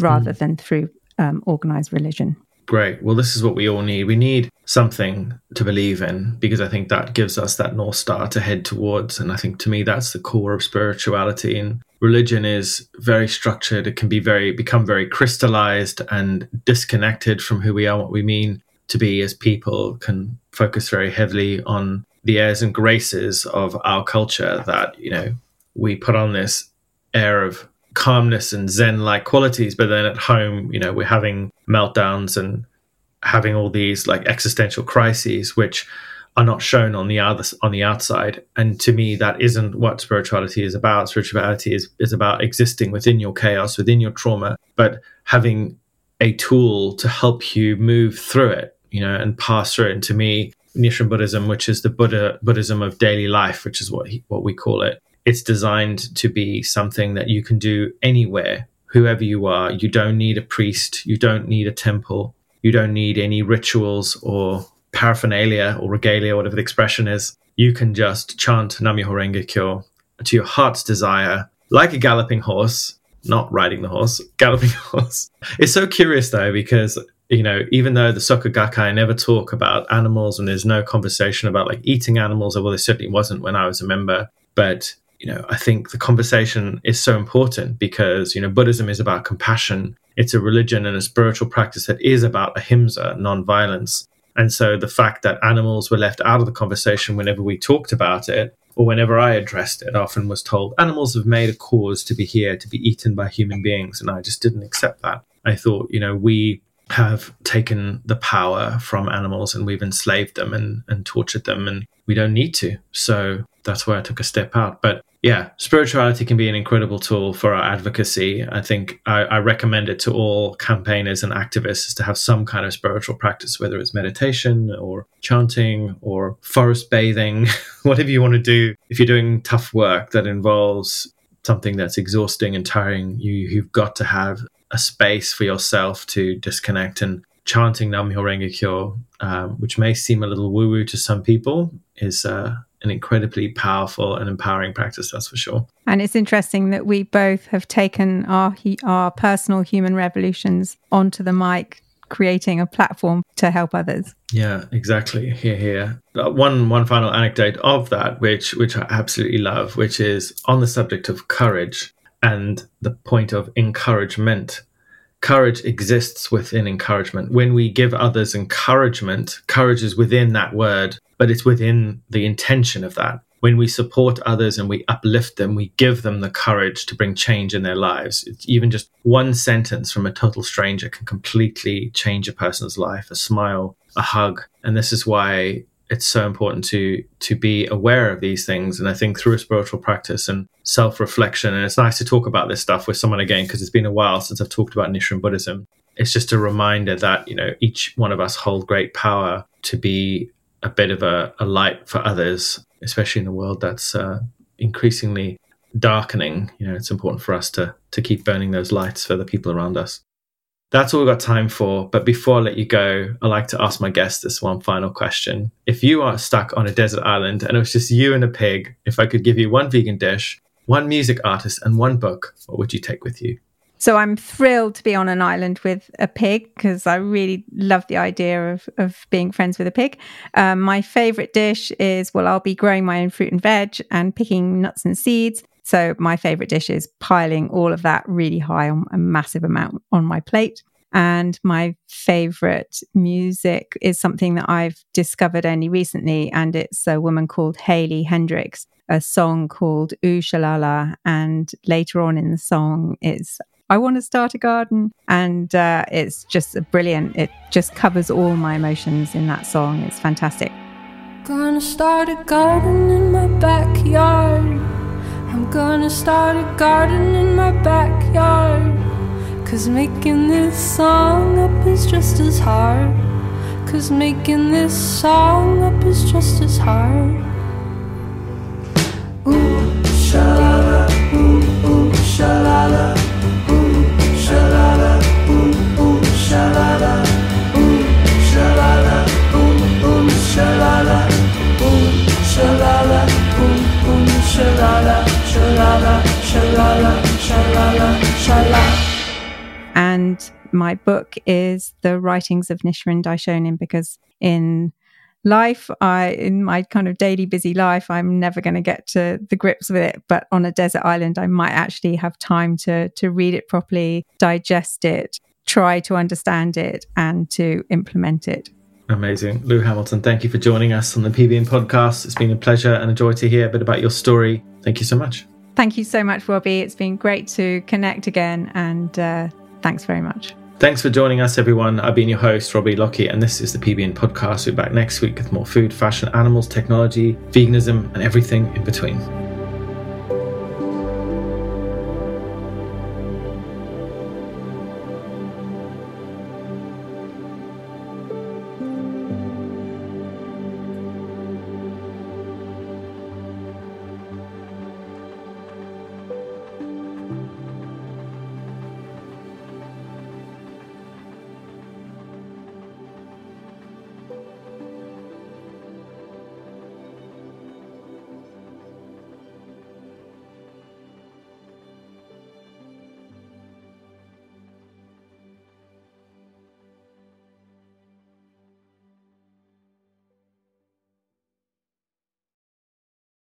rather mm. than through um, organized religion. Great. Well, this is what we all need. We need something to believe in because I think that gives us that North Star to head towards. And I think to me, that's the core of spirituality. And religion is very structured. It can be very, become very crystallized and disconnected from who we are, what we mean to be as people, can focus very heavily on the airs and graces of our culture that, you know, we put on this air of calmness and zen like qualities but then at home you know we're having meltdowns and having all these like existential crises which are not shown on the other on the outside. And to me that isn't what spirituality is about. Spirituality is is about existing within your chaos within your trauma but having a tool to help you move through it you know and pass through it. And to me Nichiren Buddhism which is the Buddha Buddhism of daily life which is what he, what we call it it's designed to be something that you can do anywhere, whoever you are. You don't need a priest, you don't need a temple, you don't need any rituals or paraphernalia or regalia, whatever the expression is. You can just chant Nam-myoho Renge Kyo to your heart's desire, like a galloping horse, not riding the horse, galloping horse. It's so curious though, because you know, even though the Soka Gakkai never talk about animals and there's no conversation about like eating animals, or well, there certainly wasn't when I was a member, but you know, I think the conversation is so important because, you know, Buddhism is about compassion. It's a religion and a spiritual practice that is about ahimsa, non-violence. And so the fact that animals were left out of the conversation whenever we talked about it, or whenever I addressed it, often was told, animals have made a cause to be here, to be eaten by human beings. And I just didn't accept that. I thought, you know, we have taken the power from animals and we've enslaved them and, and tortured them and we don't need to. So that's why I took a step out. But yeah, spirituality can be an incredible tool for our advocacy. I think I, I, recommend it to all campaigners and activists to have some kind of spiritual practice, whether it's meditation or chanting or forest bathing, whatever you want to do. If you're doing tough work that involves something that's exhausting and tiring, you, you've got to have a space for yourself to disconnect and chanting Nam-myoho Renge Kyo, um, which may seem a little woo-woo to some people, is uh, an incredibly powerful and empowering practice, that's for sure. And it's interesting that we both have taken our our personal human revolutions onto the mic, creating a platform to help others. Yeah, exactly. Here, here. Uh, one one final anecdote of that, which which I absolutely love, which is on the subject of courage and the point of encouragement courage exists within encouragement. When we give others encouragement, courage is within that word but it's within the intention of that. when we support others and we uplift them, we give them the courage to bring change in their lives. It's even just one sentence from a total stranger can completely change a person's life, a smile, a hug. And this is why it's so important to to be aware of these things and i think through a spiritual practice and self-reflection and it's nice to talk about this stuff with someone again because it's been a while since i've talked about nichiren buddhism it's just a reminder that you know each one of us hold great power to be a bit of a, a light for others especially in the world that's uh, increasingly darkening you know it's important for us to to keep burning those lights for the people around us that's all we've got time for. But before I let you go, I like to ask my guests this one final question. If you are stuck on a desert island and it was just you and a pig, if I could give you one vegan dish, one music artist, and one book, what would you take with you? So I'm thrilled to be on an island with a pig because I really love the idea of, of being friends with a pig. Um, my favorite dish is, well, I'll be growing my own fruit and veg and picking nuts and seeds. So my favorite dish is piling all of that really high on a massive amount on my plate. And my favorite music is something that I've discovered only recently. And it's a woman called Hayley Heynderickx, a song called Ooh Shalala. And later on in the song, it's I want to start a garden. And uh, it's just brilliant. It just covers all my emotions in that song. It's fantastic. Gonna start a garden in my backyard. I'm gonna start a garden in my backyard. Cause making this song up is just as hard. Cause making this song up is just as hard. Ooh, shalala, ooh, ooh, shalala, And my book is the writings of Nichiren Daishonin because in life, I in my kind of daily busy life, I'm never going to get to the grips with it. But on a desert island, I might actually have time to to read it properly, digest it, try to understand it, and to implement it. Amazing. Lou Hamilton, thank you for joining us on the PBN podcast. It's been a pleasure and a joy to hear a bit about your story. Thank you so much. Thank you so much, Robbie. It's been great to connect again and uh, Thanks very much. Thanks for joining us, everyone. I've been your host, Robbie Lockie, and this is the PBN podcast. We're back next week with more food, fashion, animals, technology, veganism, and everything in between.